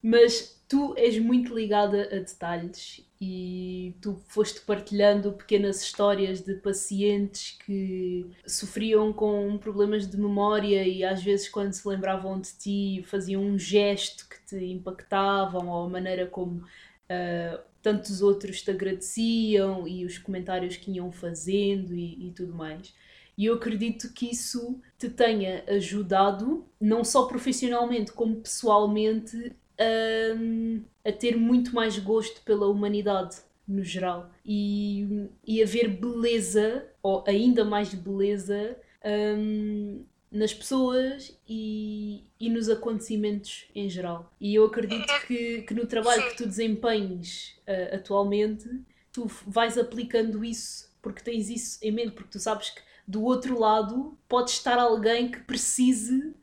Mas tu és muito ligada a detalhes e tu foste partilhando pequenas histórias de pacientes que sofriam com problemas de memória e às vezes quando se lembravam de ti faziam um gesto que te impactavam ou a maneira como ah, tantos outros te agradeciam e os comentários que iam fazendo e, e tudo mais. E eu acredito que isso te tenha ajudado, não só profissionalmente, como pessoalmente, a, a ter muito mais gosto pela humanidade no geral. E, e a ver beleza, ou ainda mais beleza, hum, nas pessoas e, e nos acontecimentos em geral. E eu acredito que, que no trabalho Sim. que tu desempenhes uh, atualmente, tu vais aplicando isso porque tens isso em mente, porque tu sabes que do outro lado pode estar alguém que precise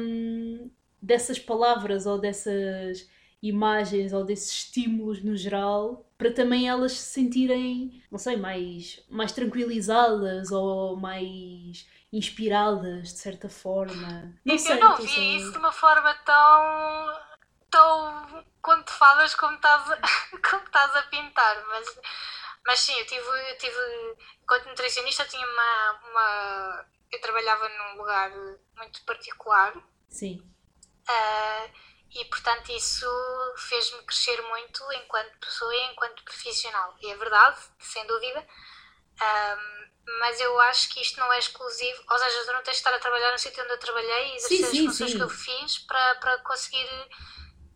hum, dessas palavras ou dessas imagens ou desses estímulos no geral para também elas se sentirem, não sei, mais, mais tranquilizadas ou mais inspiradas de certa forma. Não eu sei, não estou vi só- isso de uma forma tão. tão. quando falas como estás a, como estás a pintar, mas, mas sim, eu tive. Eu tive enquanto nutricionista, eu tinha uma, uma. eu trabalhava num lugar muito particular Sim, ah, e, portanto, isso fez-me crescer muito enquanto pessoa e enquanto profissional. E é verdade, sem dúvida. Ahm, mas eu acho que isto não é exclusivo, ou seja, tu não tens de estar a trabalhar no sítio onde eu trabalhei e exercer Sim, as funções sim. que eu fiz para, para conseguir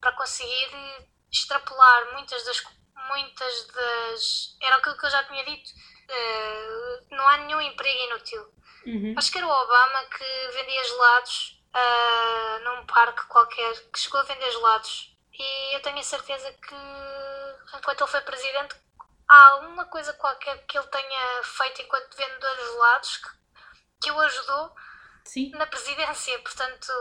para conseguir extrapolar muitas das muitas das era aquilo que eu já tinha dito eh, não há nenhum emprego inútil Uhum. acho que era o Obama que vendia gelados ah, num parque qualquer, que chegou a vender gelados. E eu tenho a certeza que, enquanto ele foi presidente, há alguma coisa qualquer que ele tenha feito enquanto vendedor de gelados que, que o ajudou sim, na presidência. Portanto,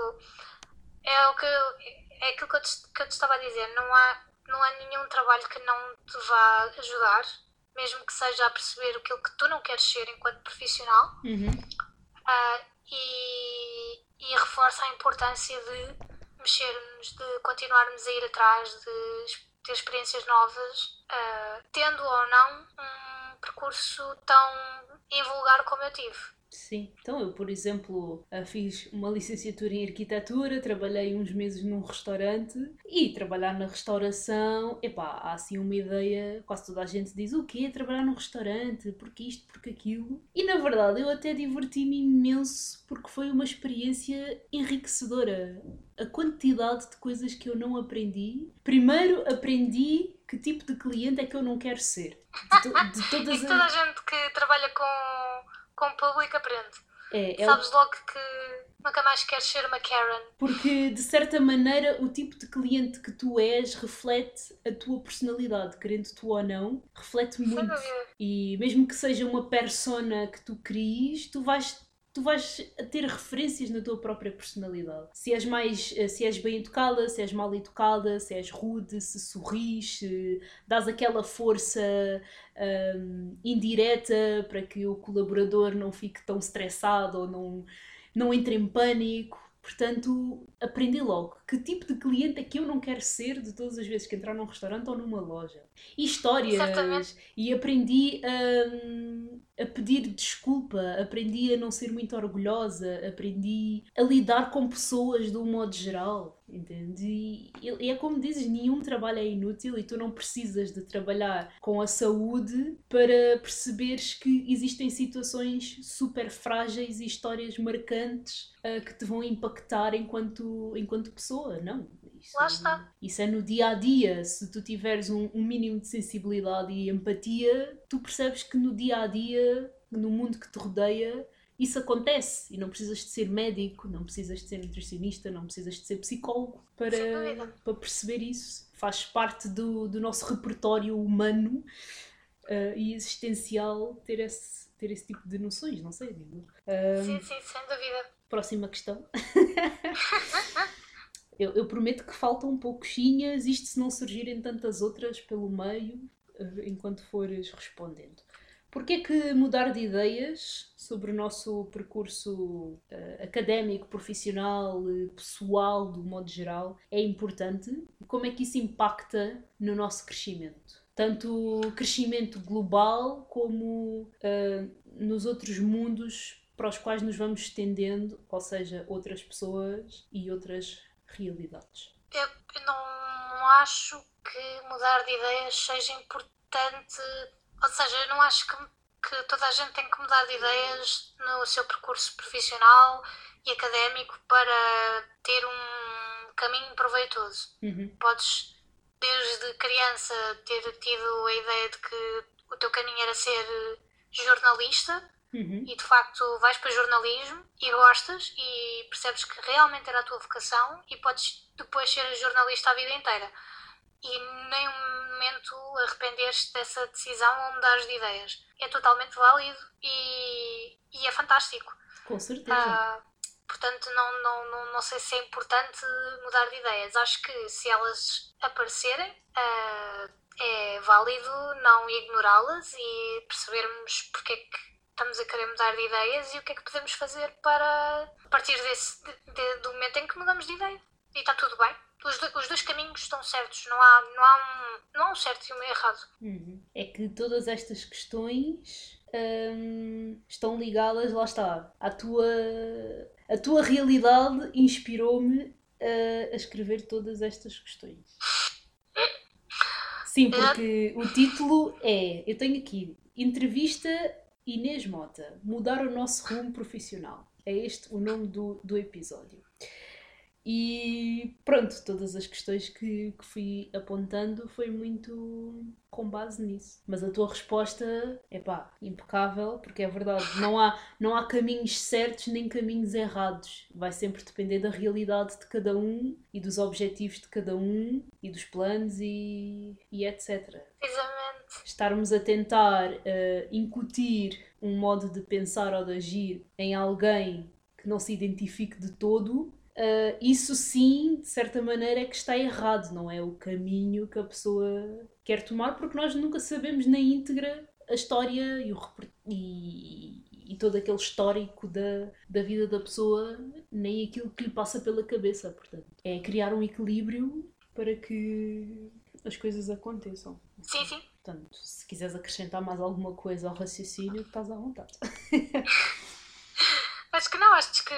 é, o que é aquilo que eu, te, que eu te estava a dizer. Não há, não há nenhum trabalho que não te vá ajudar, mesmo que seja a perceber aquilo que tu não queres ser enquanto profissional. uhum. Ah, e, e reforça a importância de mexermos, de continuarmos a ir atrás, de ter experiências novas, ah, tendo ou não um percurso tão invulgar como eu tive. Sim, então eu, por exemplo, eh, fiz uma licenciatura em arquitetura, trabalhei uns meses num restaurante e trabalhar na restauração, epá, há assim uma ideia, quase toda a gente diz o quê? Trabalhar num restaurante, porque isto, porque aquilo. E na verdade eu até diverti-me imenso porque foi uma experiência enriquecedora. A quantidade de coisas que eu não aprendi. Primeiro aprendi que tipo de cliente é que eu não quero ser. De, to- de todas as. toda a gente que trabalha com, com o público aprende. É, é o Sabes logo que nunca mais queres ser uma Karen. Porque, de certa maneira, o tipo de cliente que tu és reflete a tua personalidade, querendo tu ou não, reflete muito. E mesmo que seja uma persona que tu cries, tu vais, tu vais ter referências na tua própria personalidade. Se és mais, eh, se és bem educada, se és mal educada, se és rude, se sorris, se dás aquela força hum, indireta para que o colaborador não fique tão estressado ou não, não entre em pânico. Portanto, aprendi logo que tipo de cliente é que eu não quero ser de todas as vezes que entrar num restaurante ou numa loja. E histórias. Certamente. E aprendi hum, a pedir desculpa, aprendi a não ser muito orgulhosa, aprendi a lidar com pessoas de um modo geral, entende? E, e é como dizes, nenhum trabalho é inútil e tu não precisas de trabalhar com a saúde para perceberes que existem situações super frágeis e histórias marcantes ah, que te vão impactar enquanto, enquanto pessoa, não? Isso, Lá está. Isso é no dia a dia. Se tu tiveres um, um mínimo de sensibilidade e empatia, tu percebes que no dia a dia, no mundo que te rodeia, isso acontece. E não precisas de ser médico, não precisas de ser nutricionista, não precisas de ser psicólogo para, para perceber isso. Faz parte do, do nosso repertório humano ah, e existencial ter esse, ter esse tipo de noções, não sei, digo. Ah, Sim, sim, sem dúvida. Próxima questão. eu, eu prometo que faltam pouquinhas, isto se não surgirem tantas outras pelo meio, eh, enquanto fores respondendo. Porquê que mudar de ideias sobre o nosso percurso eh, académico, profissional, eh, pessoal, do modo geral, é importante? Como é que isso impacta no nosso crescimento? Tanto crescimento global como eh, nos outros mundos para os quais nos vamos estendendo, ou seja, outras pessoas e outras realidades. Eu, eu não acho que mudar de ideias seja importante. Ou seja, eu não acho que, que toda a gente tem que mudar de ideias no seu percurso profissional e académico para ter um caminho proveitoso. Uhum. Podes, desde criança, ter tido a ideia de que o teu caminho era ser jornalista Uhum. e de facto vais para jornalismo e gostas e percebes que realmente era a tua vocação e podes depois ser jornalista a vida inteira. E nem um momento arrependeste dessa decisão ou mudares de ideias. É totalmente válido e, e é fantástico. Com certeza. Ah, portanto, não, não, não, não sei se é importante mudar de ideias. Acho que se elas aparecerem, ah, é válido não ignorá-las e percebermos porque é que estamos a querer mudar de ideias e o que é que podemos fazer para, a partir desse, de, do momento em que mudamos de ideia. E está tudo bem. Os, do, os dois caminhos estão certos, não há, não há, um, não há um certo e um errado. Uhum. É que todas estas questões hum, estão ligadas, lá está, à tua, a tua realidade inspirou-me a, a escrever todas estas questões. Sim, porque o título é, eu tenho aqui, entrevista Inês Mota, mudar o nosso rumo profissional. É este o nome do, do episódio. E pronto, todas as questões que, que fui apontando foi muito com base nisso. Mas a tua resposta é pá, impecável, porque é verdade, não há, não há caminhos certos nem caminhos errados. Vai sempre depender da realidade de cada um e dos objetivos de cada um e dos planos e, e etc. Exatamente. Estarmos a tentar uh, incutir um modo de pensar ou de agir em alguém que não se identifique de todo Uh, isso sim, de certa maneira, é que está errado, não é o caminho que a pessoa quer tomar, porque nós nunca sabemos na íntegra a história e, o, e, e todo aquele histórico da, da vida da pessoa, nem aquilo que lhe passa pela cabeça. Portanto, é criar um equilíbrio para que as coisas aconteçam. Sim, sim. Portanto, se quiseres acrescentar mais alguma coisa ao raciocínio, estás à vontade. Acho que não, acho que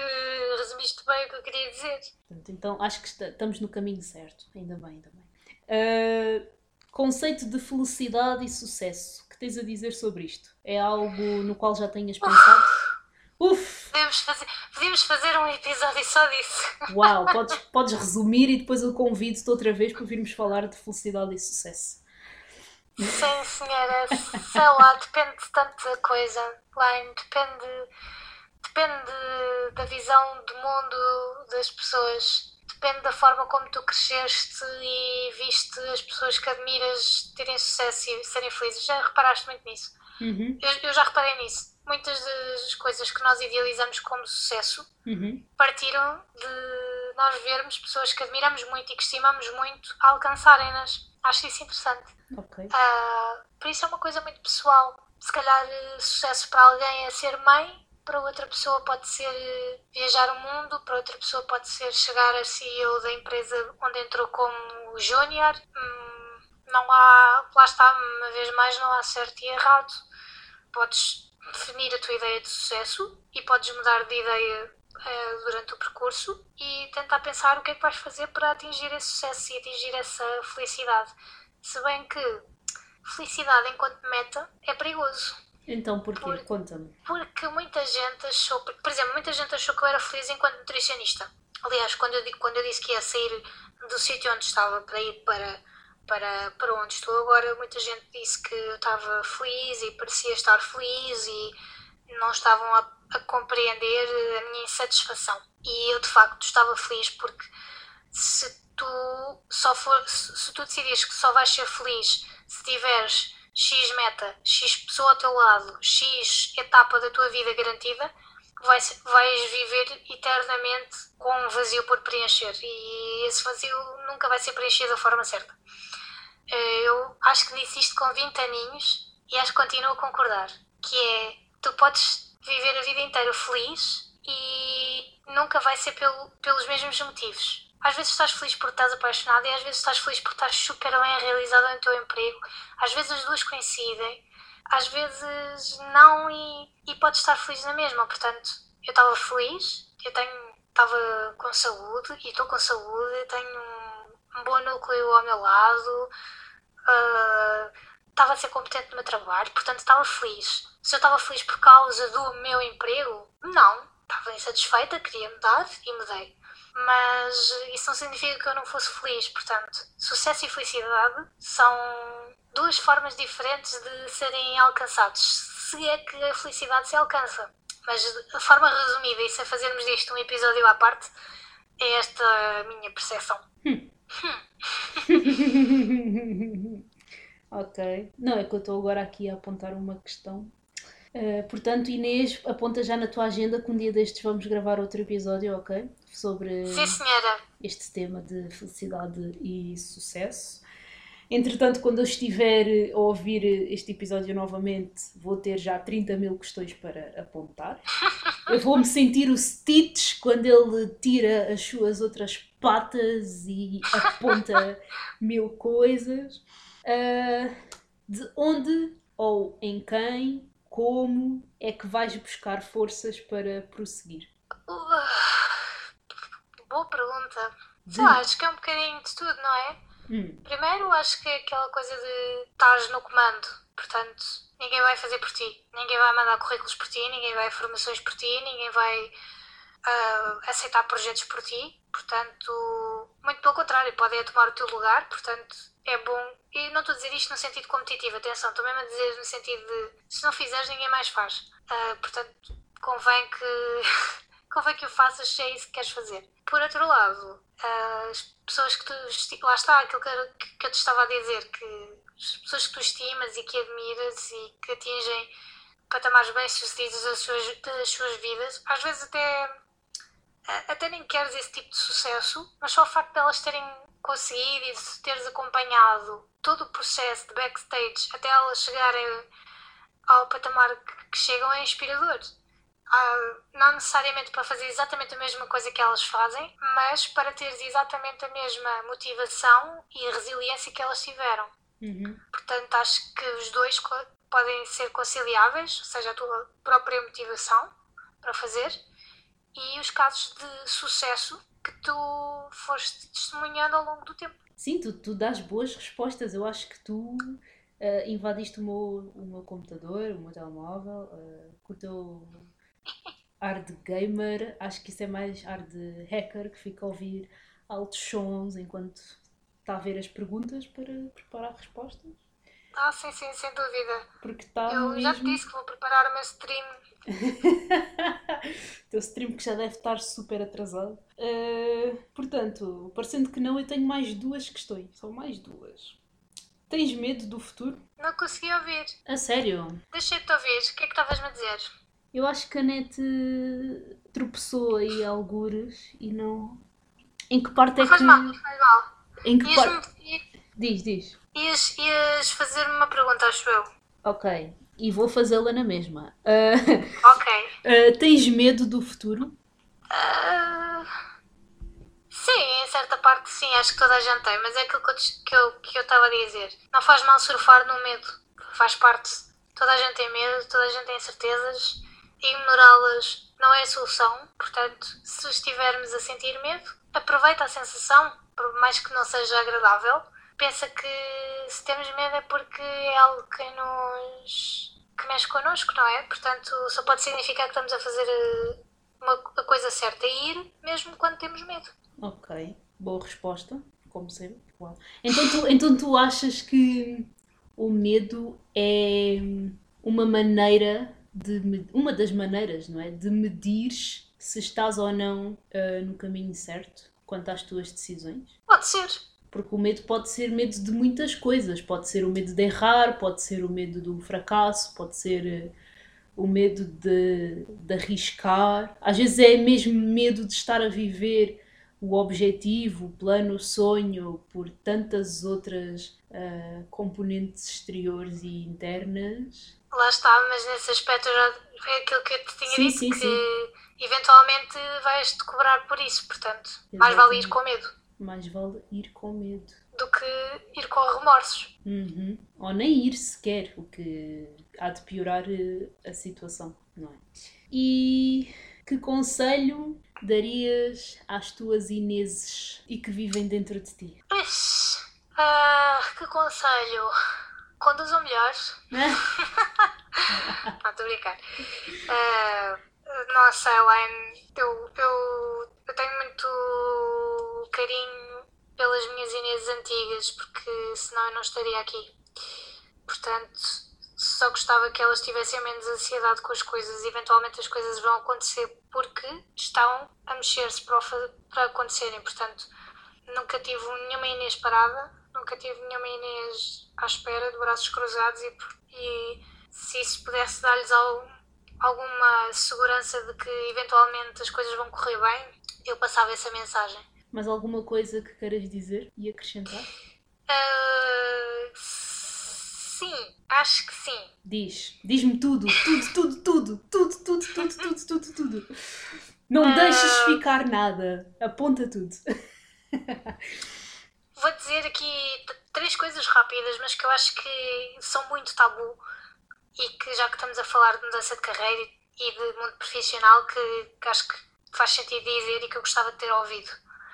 resumiste bem o que eu queria dizer. Então acho que está, estamos no caminho certo. Ainda bem, ainda bem. Uh, conceito de felicidade e sucesso. O que tens a dizer sobre isto? É algo no qual já tenhas pensado? Uf! Podemos fazer, podemos fazer um episódio só disso. Uau, podes, podes resumir e depois eu convido-te outra vez para virmos falar de felicidade e sucesso. Sim, senhora. Sei lá, depende de tanta coisa. Line, depende depende da visão do mundo das pessoas, depende da forma como tu cresceste e viste as pessoas que admiras terem sucesso e serem felizes. Já reparaste muito nisso? Uhum. Eu, eu, já reparei nisso. Muitas das coisas que nós idealizamos como sucesso uhum. partiram de nós vermos pessoas que admiramos muito e que estimamos muito alcançarem-nas. Acho isso interessante. Okay. Uh, por isso é uma coisa muito pessoal. Se calhar sucesso para alguém é ser mãe, para outra pessoa pode ser eh, viajar o mundo, para outra pessoa pode ser chegar a CEO da empresa onde entrou como júnior. Hum, não há, lá está, uma vez mais, não há certo e errado. Podes definir a tua ideia de sucesso e podes mudar de ideia uh, durante o percurso e tentar pensar o que é que vais fazer para atingir esse sucesso e atingir essa felicidade. Se bem que felicidade enquanto meta é perigoso então porquê? Por, Conta-me. Porque muita gente achou, por exemplo, muita gente achou que eu era feliz enquanto nutricionista. Aliás, quando eu, quando eu disse que ia sair do sítio onde estava para ir para, para, para onde estou agora, muita gente disse que eu estava feliz e parecia estar feliz e não estavam a, a compreender a minha insatisfação. E eu de facto estava feliz porque se tu só for, se, se tu decidires que só vais ser feliz se tiveres X meta, X pessoa ao teu lado, X etapa da tua vida garantida, vais, vais viver eternamente com um vazio por preencher e esse vazio nunca vai ser preenchido da forma certa. Eh, eu acho que disse isto com 20 aninhos e acho que continuo a concordar, que é, tu podes viver a vida inteira feliz e nunca vai ser pelo, pelos mesmos motivos. Às vezes estás feliz porque estás apaixonado e às vezes estás feliz porque estás super bem realizado no teu emprego. Às vezes as duas coincidem, às vezes não e, e podes estar feliz na mesma. Portanto, eu estava feliz, eu tenho, estava com saúde e estou com saúde, tenho um, bom núcleo ao meu lado, uh, estava a ser competente no meu trabalho, portanto estava feliz. Se eu estava feliz por causa do meu emprego, não. Estava insatisfeita, queria mudar e mudei mas isso não significa que eu não fosse feliz. Portanto, sucesso e felicidade são duas formas diferentes de serem alcançados. se é que a felicidade se alcança. Mas a forma resumida, e sem fazermos disto um episódio à parte, é esta a minha percepção. Hum. ok. Não, é que eu estou agora aqui a apontar uma questão. Uh, portanto, Inês, aponta já na tua agenda que um dia destes vamos gravar outro episódio, ok? Sobre Sim, este tema de felicidade e sucesso. Entretanto, quando eu estiver a ouvir este episódio novamente, vou ter já 30 mil questões para apontar. Eu vou-me sentir o Stitch quando ele tira as suas outras patas e aponta mil coisas. Uh, de onde ou em quem, como é que vais buscar forças para prosseguir? Uh, boa pergunta. De... acho que é um bocadinho de tudo, não é? Hum. Primeiro, acho que é aquela coisa de estás no comando, portanto, ninguém vai fazer por ti, ninguém vai mandar currículos por ti, ninguém vai formações por ti, ninguém vai uh, aceitar projetos por ti, portanto, muito pelo contrário, podem tomar o teu lugar, portanto, é bom. E não estou a dizer isto no sentido competitivo, atenção, estou mesmo a dizer no sentido de se não fizeres, ninguém mais faz. Uh, portanto, convém que. convém que o faças se é isso que queres fazer. Por outro lado, as pessoas que tu. Lá está aquilo que, eu te estava a dizer, que as pessoas que tu estimas e que admiras e que atingem patamares bem-sucedidos das suas, das suas vidas, às vezes até, até nem queres esse tipo de sucesso, mas só o facto de elas terem conseguido e de teres acompanhado todo o processo de backstage até elas chegarem ao patamar que chegam é inspirador. Uh, não necessariamente para fazer exatamente a mesma coisa que elas fazem, mas para teres exatamente a mesma motivação e resiliência que elas tiveram. Uhum. Portanto, acho que os dois podem ser conciliáveis, ou seja, a tua própria motivação para fazer e os casos de sucesso que tu foste testemunhando ao longo do tempo. Sim, tu, tu dás boas respostas. Eu acho que tu uh, invadiste o meu, o meu computador, o meu telemóvel, uh, o teu ar de gamer, acho que isso é mais ar de hacker que fica a ouvir altos sons enquanto está a ver as perguntas para preparar respostas. Ah, sim, sim, sem dúvida. Porque está Eu mesmo... já te disse que vou preparar o meu stream. teu stream que já deve estar super atrasado. Uh, portanto, parecendo que não, eu tenho mais duas questões. São mais duas. Tens medo do futuro? Não consegui ouvir. A sério? Deixei-te ouvir. O que é que estavas-me a dizer? Eu acho que a net tropeçou aí algures e não. Em que parte é faz que. Mal, faz mal. Em que parte. Diz, diz. Ias, ias fazer-me uma pergunta, acho eu. Ok. E vou fazê-la na mesma. Uh, Ok. uh, tens medo do futuro? Ah, sim, em certa parte sim, acho que toda a gente tem, mas é aquilo que eu te- que eu que eu estava a dizer. Não faz mal surfar no medo, faz parte. Toda a gente tem medo, toda a gente tem incertezas. Ignorá-las não é a solução, portanto, se estivermos a sentir medo, aproveita a sensação, por mais que não seja agradável. Pensa que se temos medo é porque é algo que nos que mexe connosco, não é? Portanto, só pode significar que estamos a fazer eh, uma, a coisa certa e ir mesmo quando temos medo. Ok. Boa resposta, como sempre. Então, tu, então tu achas que o medo é uma maneira de uma das maneiras, não é? De medir se estás ou não ah, no caminho certo quanto às tuas decisões? Pode ser. Porque o medo pode ser medo de muitas coisas. Pode ser o medo de errar, pode ser o medo do fracasso, pode ser eh, o medo de, de arriscar. Às vezes é mesmo medo de estar a viver o objetivo, o plano, o sonho, por tantas outras ah, componentes exteriores e internas. Lá está, mas nesse aspecto eu já é aquilo que eu te tinha Sim, dito, sim, que sim. eventualmente vais-te cobrar por isso, portanto, mais vale ir Exatamente. com medo Mais vale ir com medo. do que ir com remorsos. Uhum. Ou nem ir sequer, o que há de piorar eh, a situação, não é? E que conselho darias às tuas Ineses e que vivem dentro de ti? Ixi, ah, que conselho? Conduzam melhor. Não, estou a brincar. Ah, não sei, Elaine, eu, eu, eu tenho muito carinho pelas minhas Inês antigas, porque senão eu não estaria aqui. Portanto, só gostava que elas tivessem menos ansiedade com as coisas. Eventualmente as coisas vão acontecer porque estão a mexer-se para, para acontecerem. Portanto, nunca tive nenhuma Inês parada, nunca tive nenhuma Inês à espera, de braços cruzados. E, e se isso pudesse dar-lhes alguma segurança de que eventualmente as coisas vão correr bem, eu passava essa mensagem. Mas alguma coisa que queiras dizer e acrescentar? Uh, sim, acho que sim. Diz, diz-me tudo, tudo, tudo, tudo, tudo, tudo, tudo, tudo, tudo, tudo. Não uh... deixes ficar nada, aponta tudo. Vou dizer aqui três coisas rápidas, mas que eu acho que são muito tabu e que já que estamos a falar de mudança de carreira e de mundo profissional, que, que acho que faz sentido dizer e que eu gostava de ter ouvido.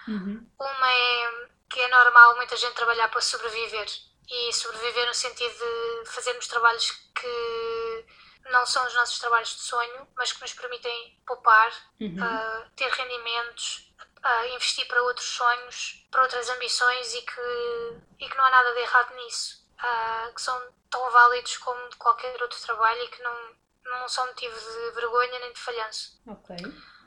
Uhum. Uma é que é normal muita gente trabalhar para sobreviver e sobreviver no sentido de fazermos trabalhos que não são os nossos trabalhos de sonho, mas que nos permitem poupar, uhum. uh, ter rendimentos, uh, investir para outros sonhos, para outras ambições e que, e que não há nada de errado nisso. Uh, que são tão válidos como qualquer outro trabalho e que não, não são motivo de vergonha nem de falhanço.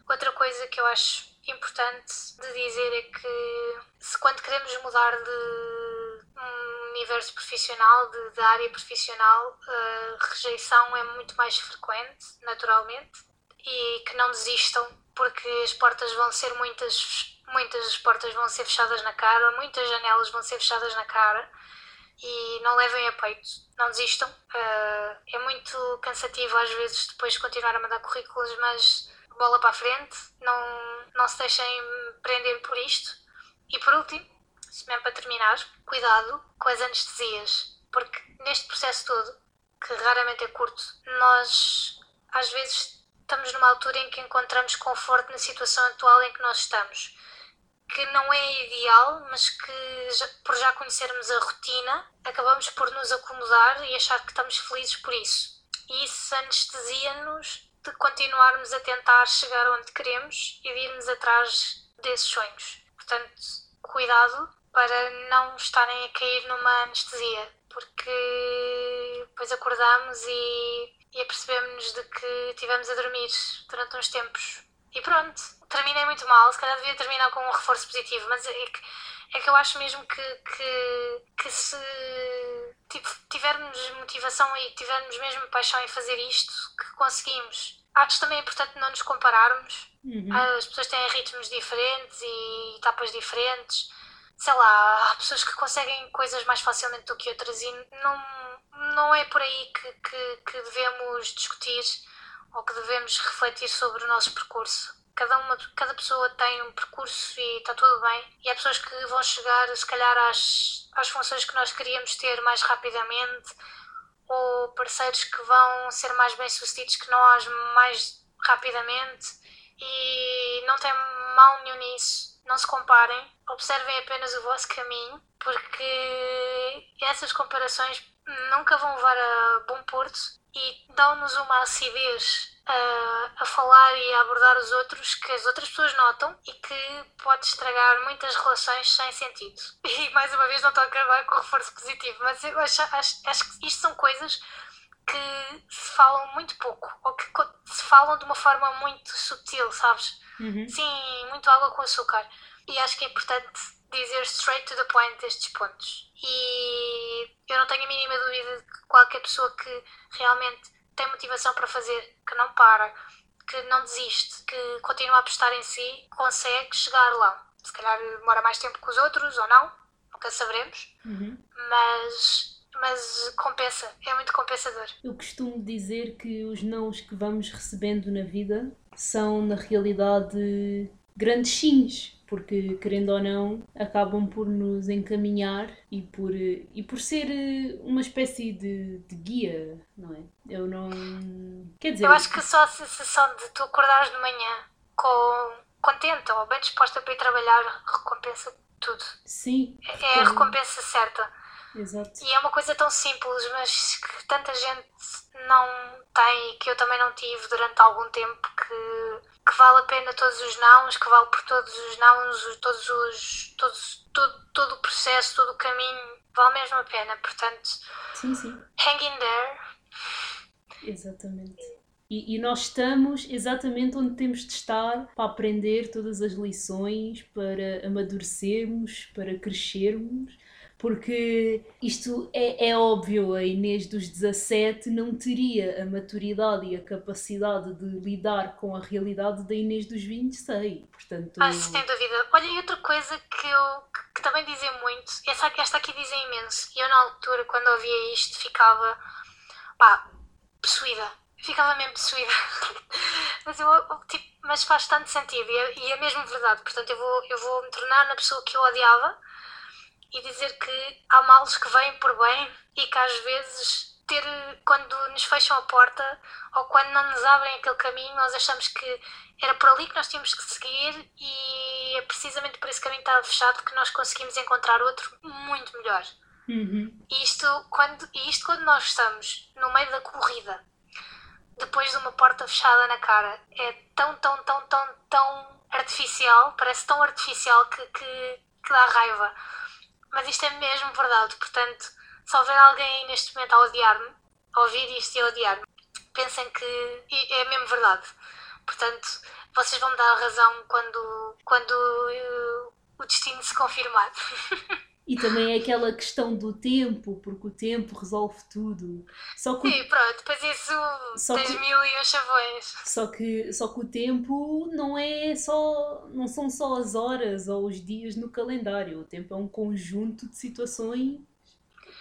Outra coisa que eu acho importante de dizer é que se quando queremos mudar de um universo profissional, de, de área profissional, a rejeição é muito mais frequente, naturalmente, e que não desistam porque as portas vão ser muitas, muitas portas vão ser fechadas na cara, muitas janelas vão ser fechadas na cara e não levem a peito, não desistam. Uh, é muito cansativo às vezes depois continuar a mandar currículos, mas bola para a frente, não, não se deixem prender por isto. E por último, se mesmo para terminar, cuidado com as anestesias, porque neste processo todo, que raramente é curto, nós às vezes estamos numa altura em que encontramos conforto na situação atual em que nós estamos que não é ideal, mas que já, por já conhecermos a rotina, acabamos por nos acomodar e achar que estamos felizes por isso. E isso anestesia-nos de continuarmos a tentar chegar onde queremos e de irmos atrás desses sonhos. Portanto, cuidado para não estarem a cair numa anestesia, porque depois acordamos e, e apercebemos de que tivemos a dormir durante uns tempos e pronto, terminei muito mal, se calhar devia terminar com um reforço positivo, mas é que, é que eu acho mesmo que, que, que se tipo, tivermos motivação e tivermos mesmo paixão em fazer isto, que conseguimos. Acho também importante não nos compararmos. Uhum. As pessoas têm ritmos diferentes e etapas diferentes. Sei lá, há pessoas que conseguem coisas mais facilmente do que outras e não, não é por aí que, que, que devemos discutir ou que devemos refletir sobre o nosso percurso. Cada, uma, cada pessoa tem um percurso e está tudo bem. E há pessoas que vão chegar, se calhar, às, às funções que nós queríamos ter mais rapidamente, ou parceiros que vão ser mais bem-sucedidos que nós mais rapidamente. E não tem mal nenhum nisso. Não se comparem, observem apenas o vosso caminho, porque essas comparações nunca vão levar a bom porto e dão-nos uma acidez a, a, falar e a abordar os outros que as outras pessoas notam e que pode estragar muitas relações sem sentido. E mais uma vez não estou a acabar com o reforço positivo, mas eu acho, acho, acho que isto são coisas que se falam muito pouco ou que se falam de uma forma muito sutil, sabes? Uhum. Sim, muito água com açúcar. E acho que é importante dizer straight to the point estes pontos. E eu não tenho a mínima dúvida de que qualquer pessoa que realmente tem motivação para fazer, que não para, que não desiste, que continua a apostar em si, consegue chegar lá. Se calhar demora mais tempo que os outros ou não, nunca saberemos, uhum. mas, mas compensa, é muito compensador. Eu costumo dizer que os nãos que vamos recebendo na vida são, na realidade, grandes sims porque querendo ou não acabam por nos encaminhar e por, e por ser eh, uma espécie de, de guia, não é? Eu não. Quer dizer. Eu acho que só a sensação de tu acordares de manhã com, contente ou bem disposta para ir trabalhar recompensa tudo. Sim. É, é a recompensa certa. Exato. E é uma coisa tão simples, mas que tanta gente não tem e que eu também não tive durante algum tempo que, que vale a pena todos os nãos, que vale por todos os nãos, todos os, todos, todo, todo o processo, todo o caminho, vale mesmo a pena. Portanto, sim, sim. hang in there Exatamente. E, e, nós estamos exatamente onde temos de estar para aprender todas as lições, para amadurecermos, para crescermos porque isto é, é, óbvio, a Inês dos 17 não teria a maturidade e a capacidade de lidar com a realidade da Inês dos 26, portanto... Ah, sem dúvida. Olha, e outra coisa que eu que, que também dizem muito, essa, esta aqui dizem imenso, e eu na altura, quando ouvia isto, ficava, pá, possuída, ficava mesmo possuída. mas, eu, tipo, mas faz tanto sentido, e é, e é mesmo verdade, portanto eu vou, eu vou me tornar na pessoa que eu odiava, e dizer que há males que vêm por bem e que às vezes ter quando nos fecham a porta ou quando não nos abrem aquele caminho nós achamos que era por ali que nós tínhamos que seguir e é precisamente por esse caminho estar fechado que nós conseguimos encontrar outro muito melhor uhum. e isto quando isto quando nós estamos no meio da corrida depois de uma porta fechada na cara é tão tão tão tão tão artificial parece tão artificial que, que, que dá raiva mas isto é mesmo verdade. Portanto, se houver alguém neste momento a odiar-me, a ouvir isto e a odiar-me, pensem que é mesmo verdade. Portanto, vocês vão me dar razão quando, quando uh, o destino se confirmar. E também é aquela questão do tempo, porque o tempo resolve tudo. Só que Sim, pronto, depois isso só tens que, mil e uns chavões. Só que, só que o tempo não é só. não são só as horas ou os dias no calendário. O tempo é um conjunto de situações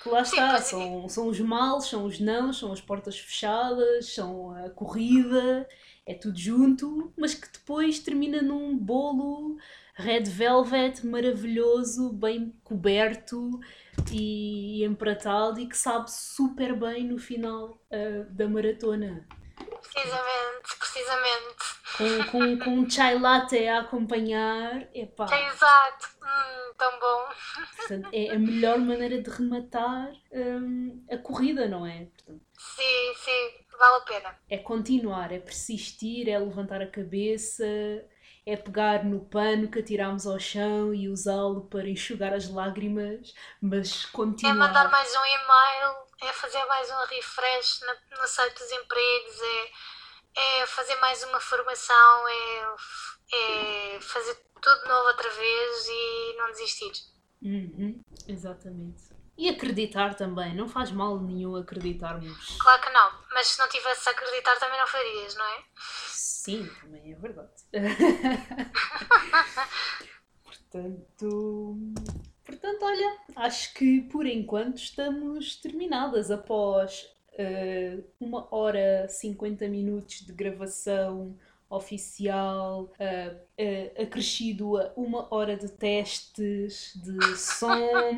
que lá está. Sim, são, são os males, são os não, são as portas fechadas, são a corrida, é tudo junto, mas que depois termina num bolo red velvet maravilhoso, bem coberto e empratado e que sabe super bem no final uh, da maratona. Precisamente, precisamente. Com, com, com um chai latte a acompanhar. Epá. Exato, hum, tão bom. Portanto, é a melhor maneira de rematar um, a corrida, não é? Portanto, sim, sim, vale a pena. É continuar, é persistir, é levantar a cabeça, é pegar no pano que atirámos ao chão e usá-lo para enxugar as lágrimas, mas continuar. É mandar mais um e-mail, é fazer mais um refresh no, no site dos empregos, é, é fazer mais uma formação, é, é fazer tudo novo outra vez e não desistir. Uhum, exatamente. E acreditar também, não faz mal nenhum acreditarmos. Claro que não, mas se não tivesse a acreditar também não farias, não é? Sim, também é verdade. Portanto, portanto, olha, acho que por enquanto estamos terminadas após uh, uma hora 50 minutos de gravação oficial, uh, uh, acrescido a uma hora de testes de som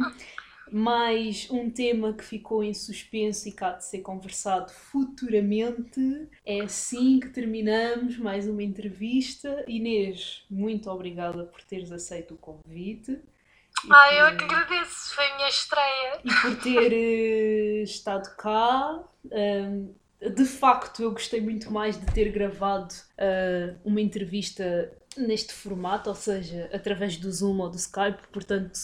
mais um tema que ficou em suspenso e que há de ser conversado futuramente. É assim que terminamos mais uma entrevista. Inês, muito obrigada por teres aceito o convite. Ah, eu é que agradeço, foi a minha estreia. E por ter uh, estado cá. Um, de facto, eu gostei muito mais de ter gravado uh, uma entrevista neste formato, ou seja, através do Zoom ou do Skype, portanto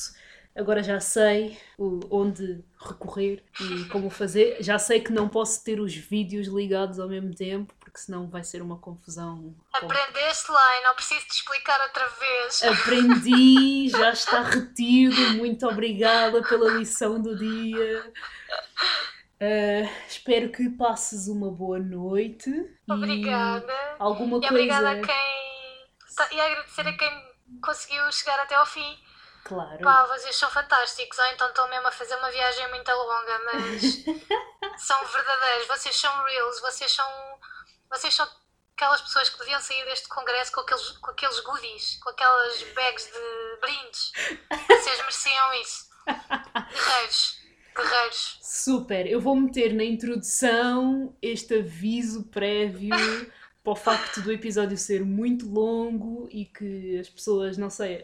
agora já sei onde recorrer e como fazer. Já sei que não posso ter os vídeos ligados ao mesmo tempo, porque senão vai ser uma confusão. Aprendeste lá e não preciso te explicar outra vez. Aprendi, já está retido. Muito obrigada pela lição do dia. Uh, espero que passes uma boa noite. Obrigada. Alguma e coisa. Obrigada a quem. E agradecer a quem conseguiu chegar até ao fim. Claro. Pá, vocês são fantásticos. Ou então estão mesmo a fazer uma viagem muito longa, mas são verdadeiros. Vocês são reals. Vocês são, vocês são aquelas pessoas que deviam sair deste congresso com aqueles, com aqueles goodies, com aquelas bags de brindes. Vocês mereciam isso. Guerreiros. Guerreiros. Super. Eu vou meter na introdução este aviso prévio para o facto do episódio ser muito longo e que as pessoas, não sei,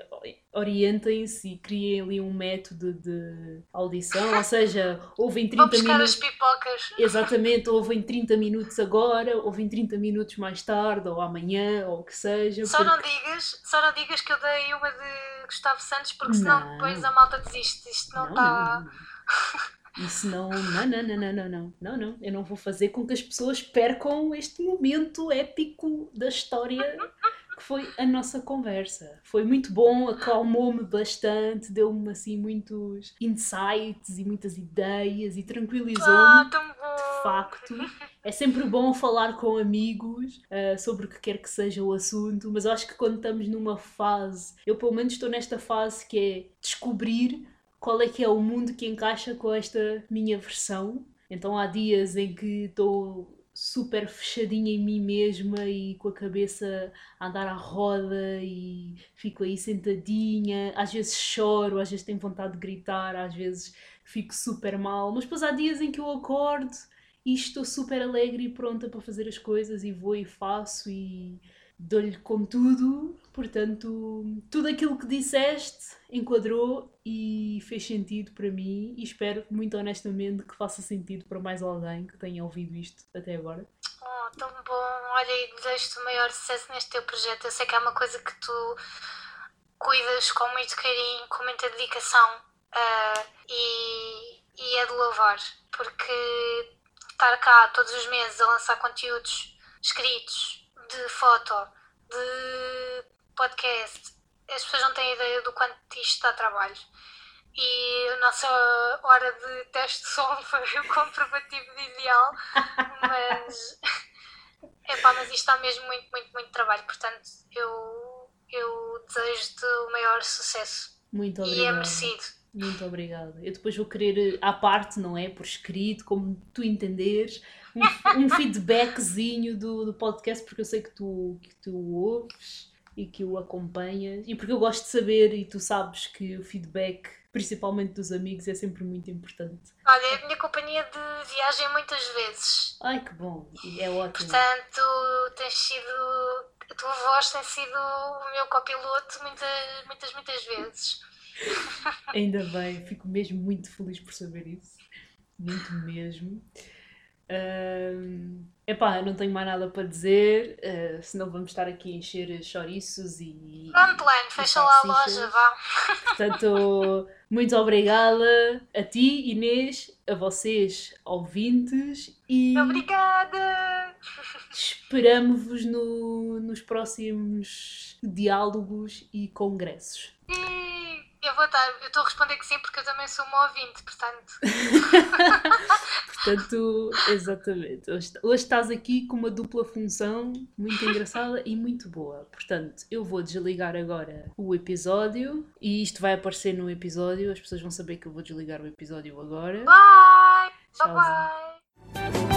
orientem-se e criem ali um método de audição, ou seja, ouvem 30 Vou minutos. as pipocas. Exatamente, ouvem 30 minutos agora, ouvem 30 minutos mais tarde, ou amanhã, ou o que seja. Só, porque... não digas, só não digas que eu dei uma de Gustavo Santos, porque senão não. depois a malta desiste. Isto não está. Isso não, não, não, não, não, não, não, não, não. Eu não vou fazer com que as pessoas percam este momento épico da história que foi a nossa conversa. Foi muito bom, acalmou-me bastante, deu-me assim muitos insights e muitas ideias e tranquilizou-me. Ah, tão bom! De facto, é sempre bom falar com amigos uh, sobre o que quer que seja o assunto, mas eu acho que quando estamos numa fase, eu pelo menos estou nesta fase que é descobrir qual é que é o mundo que encaixa com esta minha versão. Então há dias em que estou super fechadinha em mim mesma e com a cabeça a andar à roda e fico aí sentadinha. Às vezes choro, às vezes tenho vontade de gritar, às vezes fico super mal. Mas depois há dias em que eu acordo e estou super alegre e pronta para fazer as coisas e vou e faço e dou-lhe com tudo. Portanto, tudo aquilo que disseste enquadrou e fez sentido para mim e espero muito honestamente que faça sentido para mais alguém que tenha ouvido isto até agora. Oh, tão bom! Olha, e desejo-te o maior sucesso neste teu projeto. Eu sei que é uma coisa que tu cuidas com muito carinho, com muita dedicação uh, e, e é de louvar, porque estar cá todos os meses a lançar conteúdos escritos, de foto, de podcast, as pessoas não têm ideia do quanto isto dá trabalho. E a nossa hora de teste de som foi o comprovativo de ideal, mas, epá, mas isto dá mesmo muito, muito, muito trabalho. Portanto, eu, eu desejo-te o maior sucesso. Muito obrigada. E é merecido. Muito obrigada. Eu depois vou querer, à parte, não é? Por escrito, como tu entenderes, um, um feedbackzinho do, do podcast, porque eu sei que tu, que tu ouves e que o acompanhas, e porque eu gosto de saber, e tu sabes que o feedback, principalmente dos amigos, é sempre muito importante. Olha, é a minha companhia de viagem muitas vezes. Ai que bom, é ótimo. Portanto, tens sido. A tua voz tem sido o meu copiloto muitas, muitas, muitas vezes. Ainda bem, fico mesmo muito feliz por saber isso. Muito mesmo. Uh, epá, não tenho mais nada para dizer, uh, senão vamos estar aqui a encher chouriços e. Pronto, Len, fecha lá a loja, vá. Portanto, muito obrigada a ti, Inês, a vocês, ouvintes, e. Obrigada! Esperamos-vos no, nos próximos diálogos e congressos. E eu vou estar, eu estou a responder que sim porque eu também sou uma ouvinte, portanto. portanto, exatamente. Hoje, hoje estás aqui com uma dupla função muito engraçada e muito boa. Portanto, eu vou desligar agora o episódio e isto vai aparecer no episódio. As pessoas vão saber que eu vou desligar o episódio agora. Bye! Bye bye!